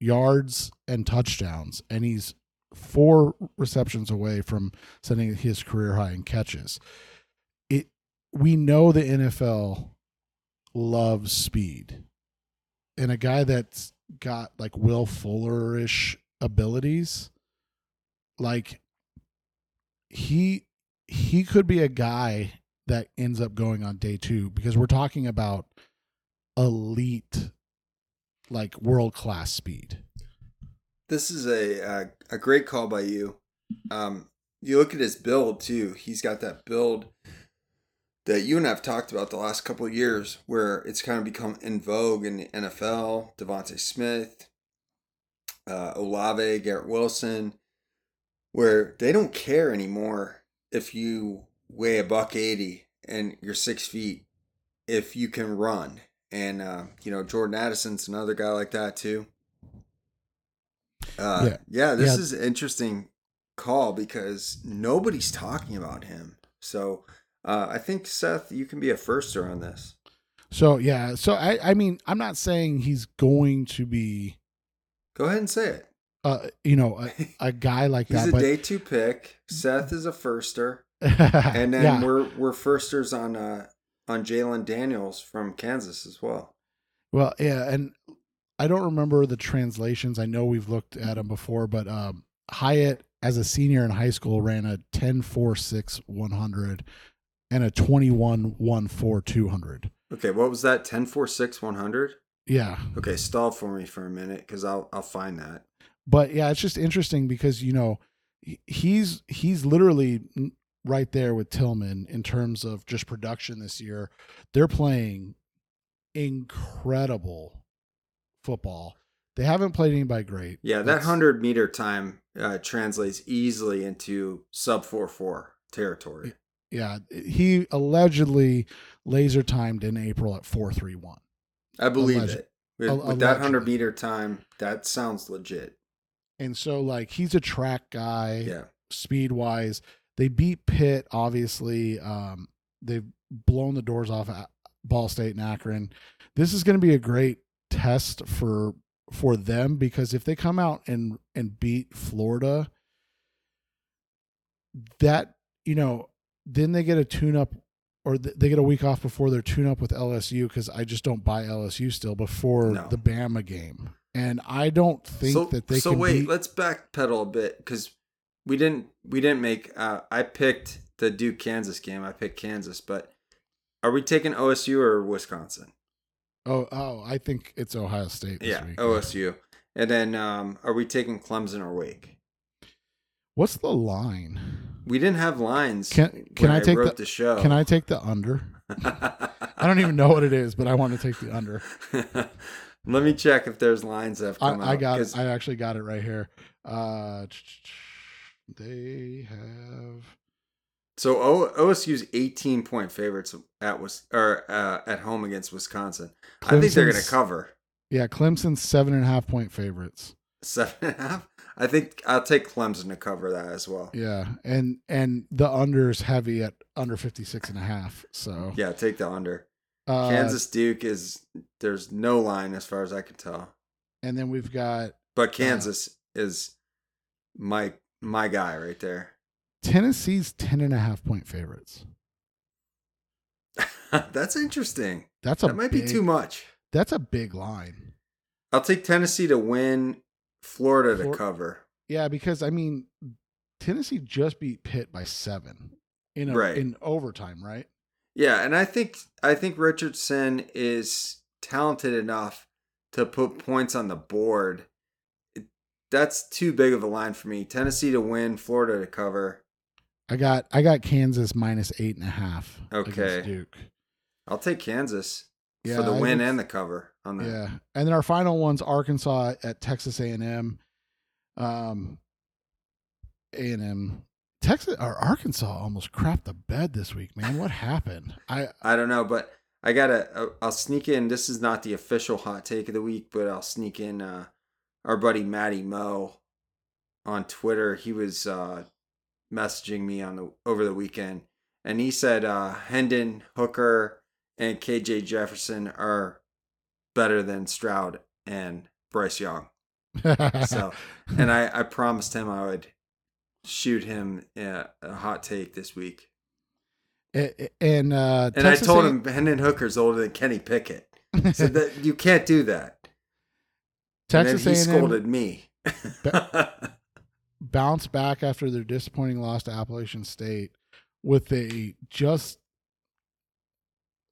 yards and touchdowns and he's four receptions away from setting his career high in catches. It we know the NFL loves speed. And a guy that's got like Will Fuller-ish abilities like he he could be a guy that ends up going on day two because we're talking about elite like world class speed This is a, a a great call by you. Um, you look at his build too. He's got that build that you and I've talked about the last couple of years, where it's kind of become in vogue in the NFL. DeVonta Smith, uh, Olave, Garrett Wilson, where they don't care anymore if you weigh a buck eighty and you're six feet, if you can run. And uh, you know Jordan Addison's another guy like that too. Uh, Yeah. yeah. this Yeah. is an interesting call because nobody's talking about him. So uh, I think Seth, you can be a firster on this. so yeah so i i mean i'm not saying he's going to be Go ahead and say it. uh you know a, a guy like He's that He's a but day two pick. Seth is a firster, and then yeah. we're we're firsters on uh, on Jalon Daniels from Kansas as well. Well, yeah, and I don't remember the translations. I know we've looked at them before, but um, Hyatt, as a senior in high school, ran a 10 4 6 100 and a 21 1 4 200. Okay, what was that? 10 4 6 100? Yeah. Okay, stall for me for a minute because I'll I'll find that. But yeah, it's just interesting because, you know, he's he's literally right there with Tillman in terms of just production this year. They're playing incredible football. They haven't played anybody great. Yeah, that hundred meter time uh, translates easily into sub four four territory. Yeah, he allegedly laser timed in April at 431. I believe Alleged- it. With, with that hundred meter time, that sounds legit. And so like he's a track guy, Yeah, speed wise. They beat Pitt obviously. Um they've blown the doors off at Ball State and Akron. This is going to be a great test for for them because if they come out and and beat Florida that you know then they get a tune up or th- they get a week off before their tune up with LSU because I just don't buy LSU still before No. the Bama game. and I don't think so, that they so wait, beat- let's backpedal a bit because we didn't we didn't make. Uh, I picked the Duke Kansas game. I picked Kansas, but are we taking OSU or Wisconsin? Oh, oh, I think it's Ohio State this yeah, week. OSU. And then um, are we taking Clemson or Wake? What's the line? We didn't have lines. Can can when I take the, the show? Can I take the under? I don't even know what it is, but I want to take the under. Let me check if there's lines that have come I, I got it. I actually got it right here. Uh, they have So o- OSU's 18 point favorites at was or uh, at home against Wisconsin. I think they're going to cover Yeah, Clemson's seven and a half point favorites. seven and a half. I think I'll take Clemson to cover that as well. Yeah, and and the under is heavy at under 56 and a half. So Yeah, take the under. uh, Kansas Duke is there's no line as far as I can tell, and then we've got but Kansas is my my guy right there. Tennessee's 10 and a half point favorites. That's interesting. That's a That might be too much. That's a big line. I'll take Tennessee to win, Florida to Flor- cover. Yeah, because I mean, Tennessee just beat Pitt by seven in a, Right. in overtime, right? Yeah, and I think I think Richardson is talented enough to put points on the board. It- That's too big of a line for me. Tennessee to win, Florida to cover. I got I got Kansas minus eight and a half. Okay. against Duke. I'll take Kansas Yeah, for the I win think- and the cover on that. Yeah, and then our final one's Arkansas at Texas A and M. Um, A and M, Texas or Arkansas almost crapped the bed this week, man. What happened? I I don't know, but I gotta. uh, I'll sneak in. This is not the official hot take of the week, but I'll sneak in. Uh, our buddy Matty Mo on Twitter. He was uh, messaging me on the over the weekend, and he said uh, Hendon Hooker and KJ Jefferson are better than Stroud and Bryce Young. So, and I, I promised him I would shoot him uh, a hot take this week. A- and uh, And I told him Hendon Hooker's older than Kenny Pickett. So that you can't do that. Texas and he scolded me. bounced back after their disappointing loss to Appalachian State with a just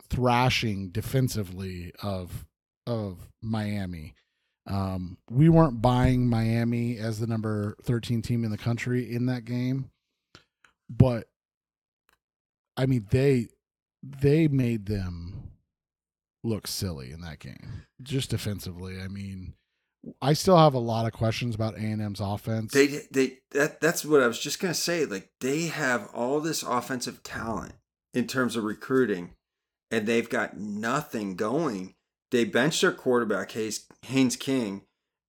thrashing defensively of of Miami. Um, we weren't buying Miami as the number 13 team in the country in that game, but I mean they they made them look silly in that game just defensively. I mean, I still have a lot of questions about A&M's offense. they they that that's what I was just gonna say. Like they have all this offensive talent in terms of recruiting, and they've got nothing going. They benched their quarterback Hayes, Haynes King,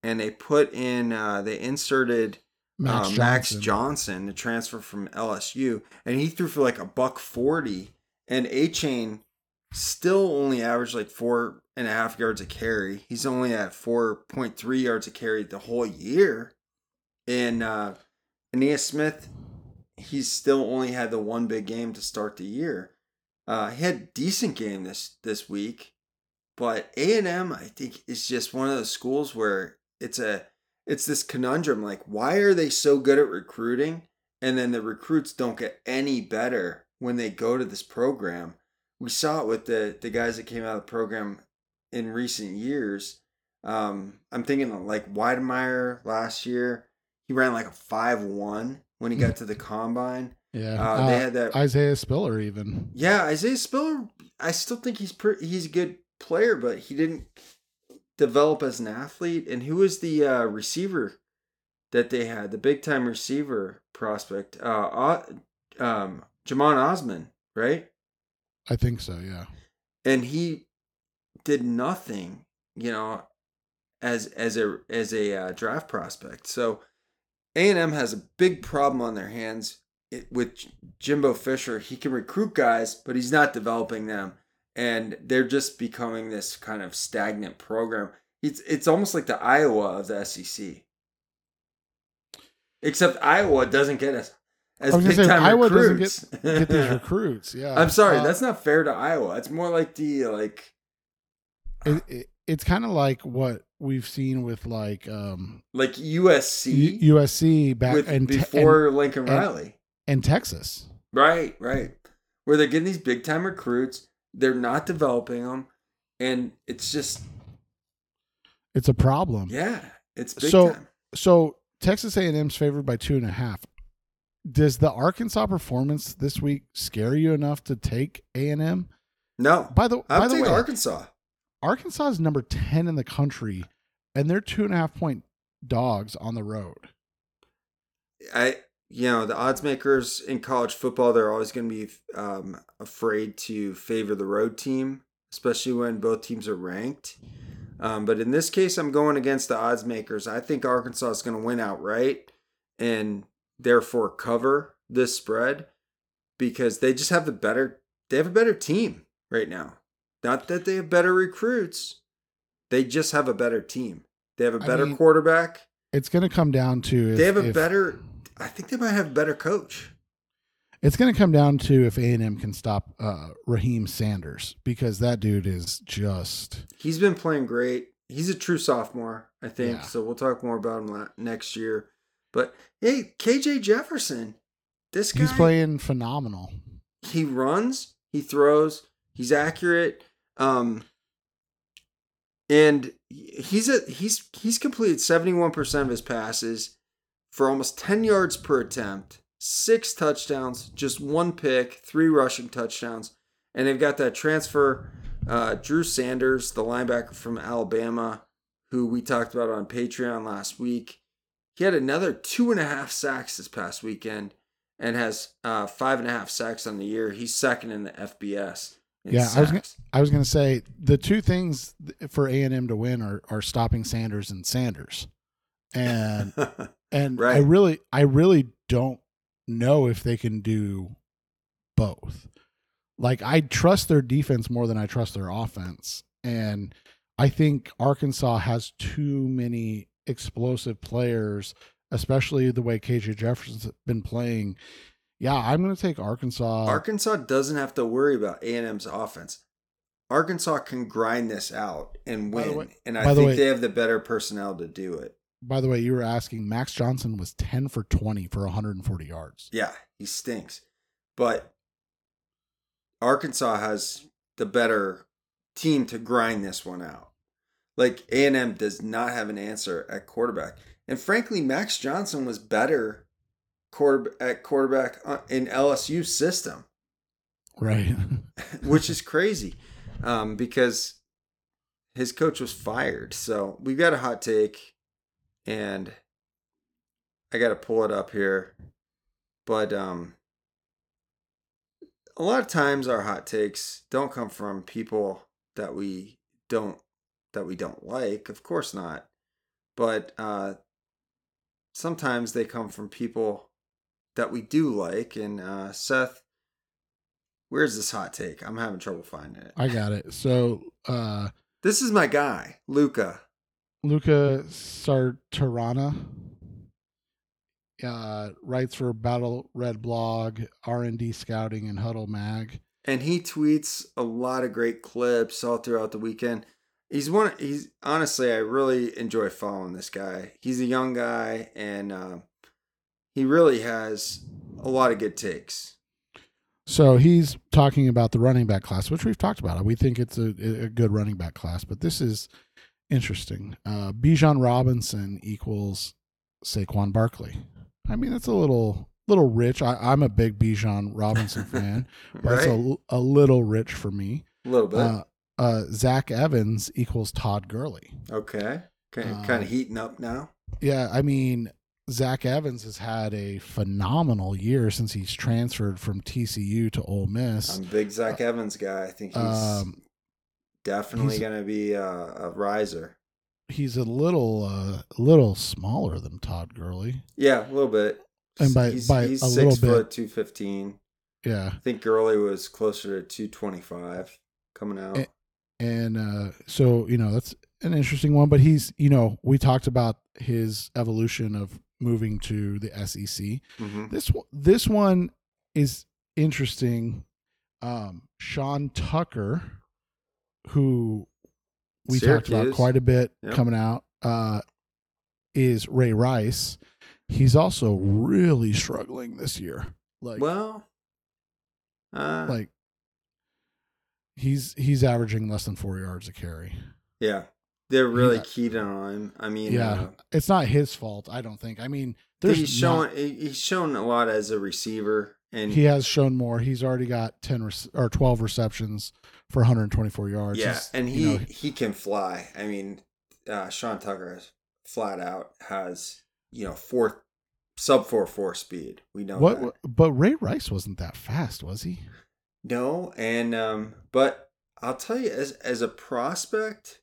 and they put in uh, they inserted Max, uh, Johnson. Max Johnson, the transfer from LSU, and he threw for like a buck forty. And Achane still only averaged like four and a half yards a carry. He's only at four point three yards a carry the whole year. And uh Ainias Smith, he's still only had the one big game to start the year. Uh he had decent game this this week, but A and M I think is just one of those schools where it's a it's this conundrum like why are they so good at recruiting and then the recruits don't get any better when they go to this program we saw it with the the guys that came out of the program in recent years um i'm thinking like Wydermyer last year he ran like a 5-1 when he got to the combine Yeah, uh, they had that Isaiah Spiller even. yeah, Isaiah Spiller. I still think he's pretty. He's a good player, but he didn't develop as an athlete. And who was the uh, receiver that they had? The big time receiver prospect, uh, um, Jhamon Ausbon, right? I think so. Yeah. And he did nothing, you know, as as a as a uh, draft prospect. So A and M has a big problem on their hands it, with Jimbo Fisher. He can recruit guys, but he's not developing them, and they're just becoming this kind of stagnant program. It's it's almost like the Iowa of the SEC, except Iowa doesn't get us as I was big say, time Iowa doesn't recruits. Get these recruits. Yeah. I'm sorry, Uh, that's not fair to Iowa. It's more like the like it, it, it's kind of like what we've seen with like um like USC U- USC back with, and before Lincoln and- Riley. and Texas. Right, right. Where they're getting these big time recruits, they're not developing them, and it's just It's a problem. yeah, it's big So- time. So Texas A&M's favored by two and a half. Does the Arkansas performance this week scare you enough to take A&M? No, By the I by the take way, Arkansas. Arkansas is number ten in the country, and they're two and a half point dogs on the road. I you know the odds makers in college football they're always going to be um, afraid to favor the road team, especially when both teams are ranked. Um, but in this case, I'm going against the odds makers. I think Arkansas is going to win outright and therefore cover this spread because they just have the better. They have a better team right now. Not that they have better recruits. They just have a better team. They have a better mean, quarterback. It's going to come down to if, They have a if- better. I think they might have a better coach. It's going to come down to if A&M can stop uh, Raheim Sanders because that dude is just He's been playing great. He's a true sophomore, I think. Yeah. So we'll talk more about him next year. But hey, KJ Jefferson, this guy, he's playing phenomenal. he runs, he throws, he's accurate. Um, and he's a he's he's completed 71% of his passes for almost 10 yards per attempt, six touchdowns, just one pick, three rushing touchdowns. And they've got that transfer, uh, Drew Sanders, the linebacker from Alabama, who we talked about on Patreon last week. He had another two and a half sacks this past weekend and has uh, five and a half sacks on the year. He's second in the FBS. in Yeah, I was gonna- I was going to say the two things for A&M to win are are stopping Sanders and Sanders. And and I Right. really I really don't know if they can do both. Like I trust their defense more than I trust their offense. And I think Arkansas has too many explosive players, especially the way KJ Jefferson's been playing. Yeah, I'm going to take Arkansas. Arkansas doesn't have to worry about A&M's offense. Arkansas can grind this out and win, way- and I the think way- they have the better personnel to do it. By the way, you were asking Max Johnson was 10 for 20 for 140 yards. Yeah, he stinks, but Arkansas has the better team to grind this one out. Like A&M does not have an answer at quarterback, and frankly, Max Johnson was better quarter at quarterback uh, in LSU's system. Right. which is crazy um, because his coach was fired. So we've got a hot take, and I got to pull it up here. But um, a lot of times our hot takes don't come from people that we don't that we don't like. Of course not. But uh, sometimes they come from people that we do like. And uh, Seth, Where's this hot take? I'm having trouble finding it. I got it. So, uh This is my guy, Luca. Luca Sartorana uh, writes for Battle Red Blog, R and D Scouting, and Huddle Mag. And he tweets a lot of great clips all throughout the weekend. He's one he's honestly I really enjoy following this guy. He's a young guy and uh, he really has a lot of good takes. So he's talking about the running back class, which we've talked about. We think it's a, a good running back class, but this is interesting. Uh, Bijan Robinson equals Saquon Barkley. I mean, that's a little little rich. I, I'm a big Bijan Robinson fan, but it's a, a little rich for me. A little bit. Uh, uh, Zach Evans equals Todd Gurley. okay. Kind of, uh, kind of heating up now. Yeah, I mean, Zach Evans has had a phenomenal year since he's transferred from TCU to Ole Miss. I'm a big Zach Evans guy. I think he's Um, definitely going to be a, a riser. he's a little uh, little smaller than Todd Gurley. Yeah, a little bit. And by- he's, by he's a six little foot bit. two fifteen. Yeah, I think Gurley was closer to two twenty five coming out. Eh, and uh, so you know that's an interesting one. But he's you know we talked about his evolution of moving to the SEC. hmm This one- this one is interesting. Um, Sean Tucker, who we talked about quite a bit Yep. coming out uh, is Ray Rice. He's also really struggling this year. Like, well, uh, like he's he's averaging less than four yards a carry. yeah, they're really keyed on him. I mean, Yeah, uh, it's not his fault. I don't think. I mean, he's shown not- he's shown a lot as a receiver, and he has shown more. He's already got ten rec- or twelve receptions for 124 yards. yeah, He's- and you he know, he can fly. I mean, uh, Sean Tucker has flat out has you know four sub four four speed. We know what? that. But Ray Rice wasn't that fast, was he? No, and um, but I'll tell you, as as a prospect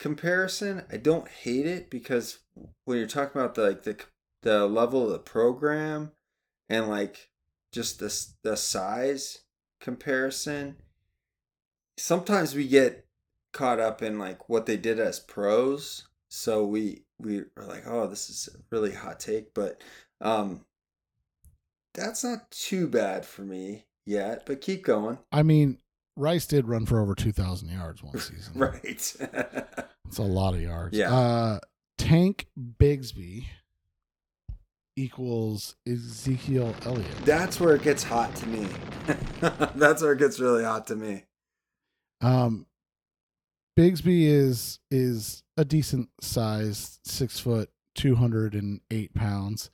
comparison, I don't hate it because when you're talking about the like the the level of the program and like just the the size comparison, sometimes we get caught up in like what they did as pros. So we we are like, oh, this is a really hot take, but um, that's not too bad for me yet. But keep going. I mean, Rice did run for over 2,000 yards one season. Right. It's a lot of yards. Yeah. Uh, Tank Bigsby equals Ezekiel Elliott. that's where it gets hot to me. that's where it gets really hot to me. Um, Bigsby is is a decent size, six foot, two hundred and eight pounds.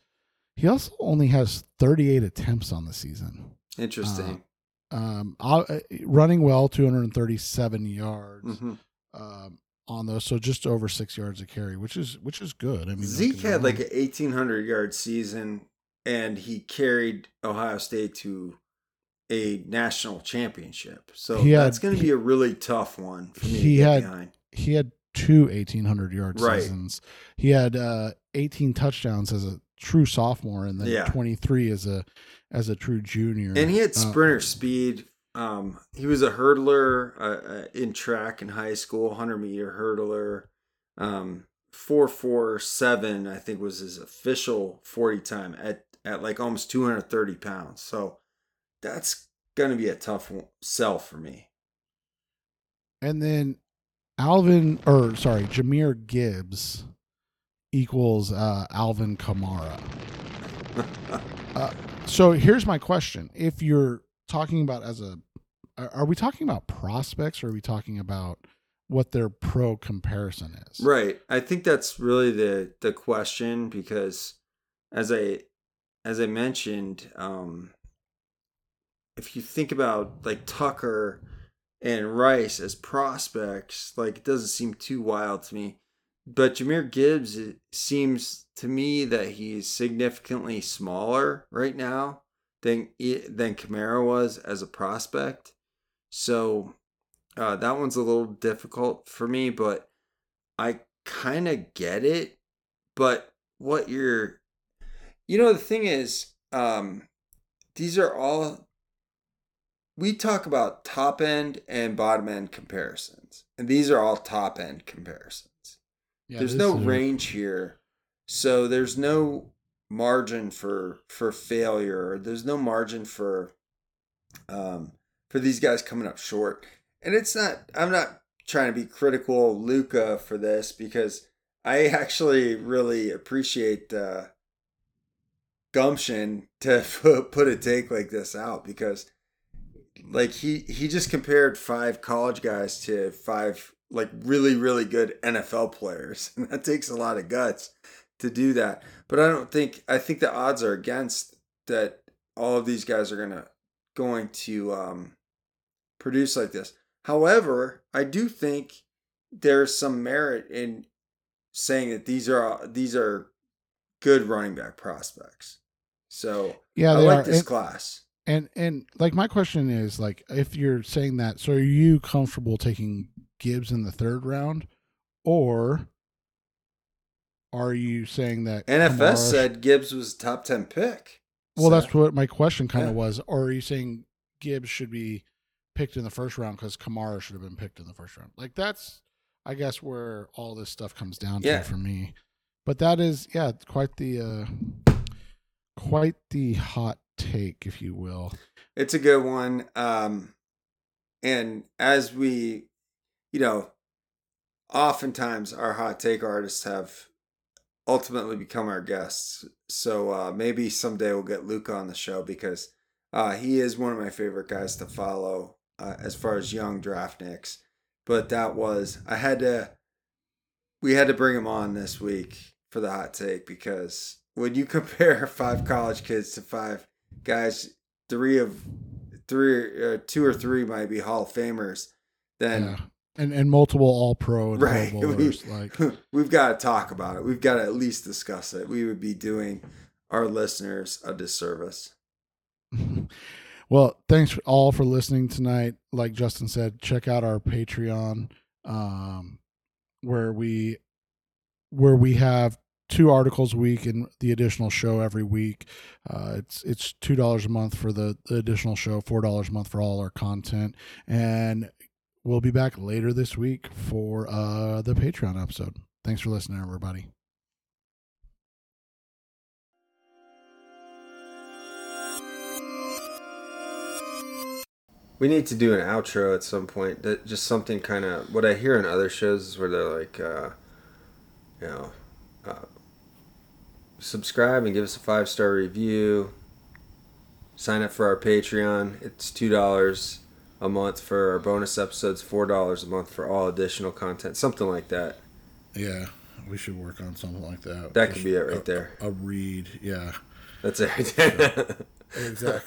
He also only has thirty eight attempts on the season. Interesting. Um, uh, running well, two hundred and thirty seven yards Mhm. um, on those, so just over six yards a carry, which is which is good. I mean, Zeke had like an eighteen hundred yard season, and he carried Ohio State to a national championship. So He that's going to be a really tough one for me he had- behind. he had two 1800 yard Right. seasons. He had uh, 18 touchdowns as a true sophomore, and then Yeah. 23 as a as a true junior. And he had Uh, sprinter speed. Um, he was a hurdler uh, uh, in track in high school, hundred meter hurdler. Um, four four seven, I think, was his official forty time at at like almost two hundred thirty pounds. So that's gonna be a tough sell for me. and then Alvin, or sorry, Jahmyr Gibbs equals uh, Alvin Kamara. So here's my question: If you're talking about as a, are we talking about prospects, or are we talking about what their pro comparison is? Right. I think that's really the the question because as I as I mentioned, um if you think about like Tucker and Rice as prospects, like it doesn't seem too wild to me. But Jahmyr Gibbs seems to me that he's significantly smaller right now than than Kamara was as a prospect. So uh, that one's a little difficult for me, but I kind of get it. But what you're, you know, the thing is, um, these are all, we talk about top end and bottom end comparisons, and these are all top end comparisons. Yeah, there's no range here, so there's no margin for for failure. There's no margin for um for these guys coming up short. And it's not. I'm not trying to be critical Luca for this because I actually really appreciate the gumption to put a take like this out because like he he just compared five college guys to five like really really good NFL players and that takes a lot of guts to do that. But I don't think I think the odds are against that all of these guys are going to going to um produce like this. However I do think there's some merit in saying that these are these are good running back prospects. So Yeah, I like are. this And- class. And and like my question is like if you're saying that, so are you comfortable taking Gibbs in the third round, or are you saying that NFS Kamara- said Gibbs was a top 10 pick. Well, So- that's what my question kind of Yeah. was. Or are you saying Gibbs should be picked in the first round because Kamara should have been picked in the first round? Like that's, I guess, where all this stuff comes down Yeah. to for me. But that is, yeah, quite the, uh quite the hot take, if you will. It's a good one. Um, and as we you know, oftentimes our hot take artists have ultimately become our guests. So uh, maybe someday we'll get Luca on the show because uh, he is one of my favorite guys to follow uh, as far as young draftniks. But that was I had to we had to bring him on this week for the hot take because when you compare five college kids to five guys, three of three, uh, two or three might be Hall of Famers. Then Yeah. And and multiple all pro and Right. Pro Bowlers. like we've got to talk about it. We've got to at least discuss it. We would be doing our listeners a disservice. well, thanks all for listening tonight. Like Justin said, check out our Patreon, um, where we where we have two articles a week and the additional show every week. Uh, it's it's two dollars a month for the, the additional show, four dollars a month for all our content, and we'll be back later this week for uh, the Patreon episode. Thanks for listening, everybody. We need to do an outro at some point. That just something kind of what I hear in other shows is where they're like, uh, you know, uh, subscribe and give us a five star review. Sign up for our Patreon. It's two dollars a month for our bonus episodes. Four dollars a month for all additional content. Something like that. Yeah, we should work on something like that. That could be it right there. A read, yeah. That's it. Exactly.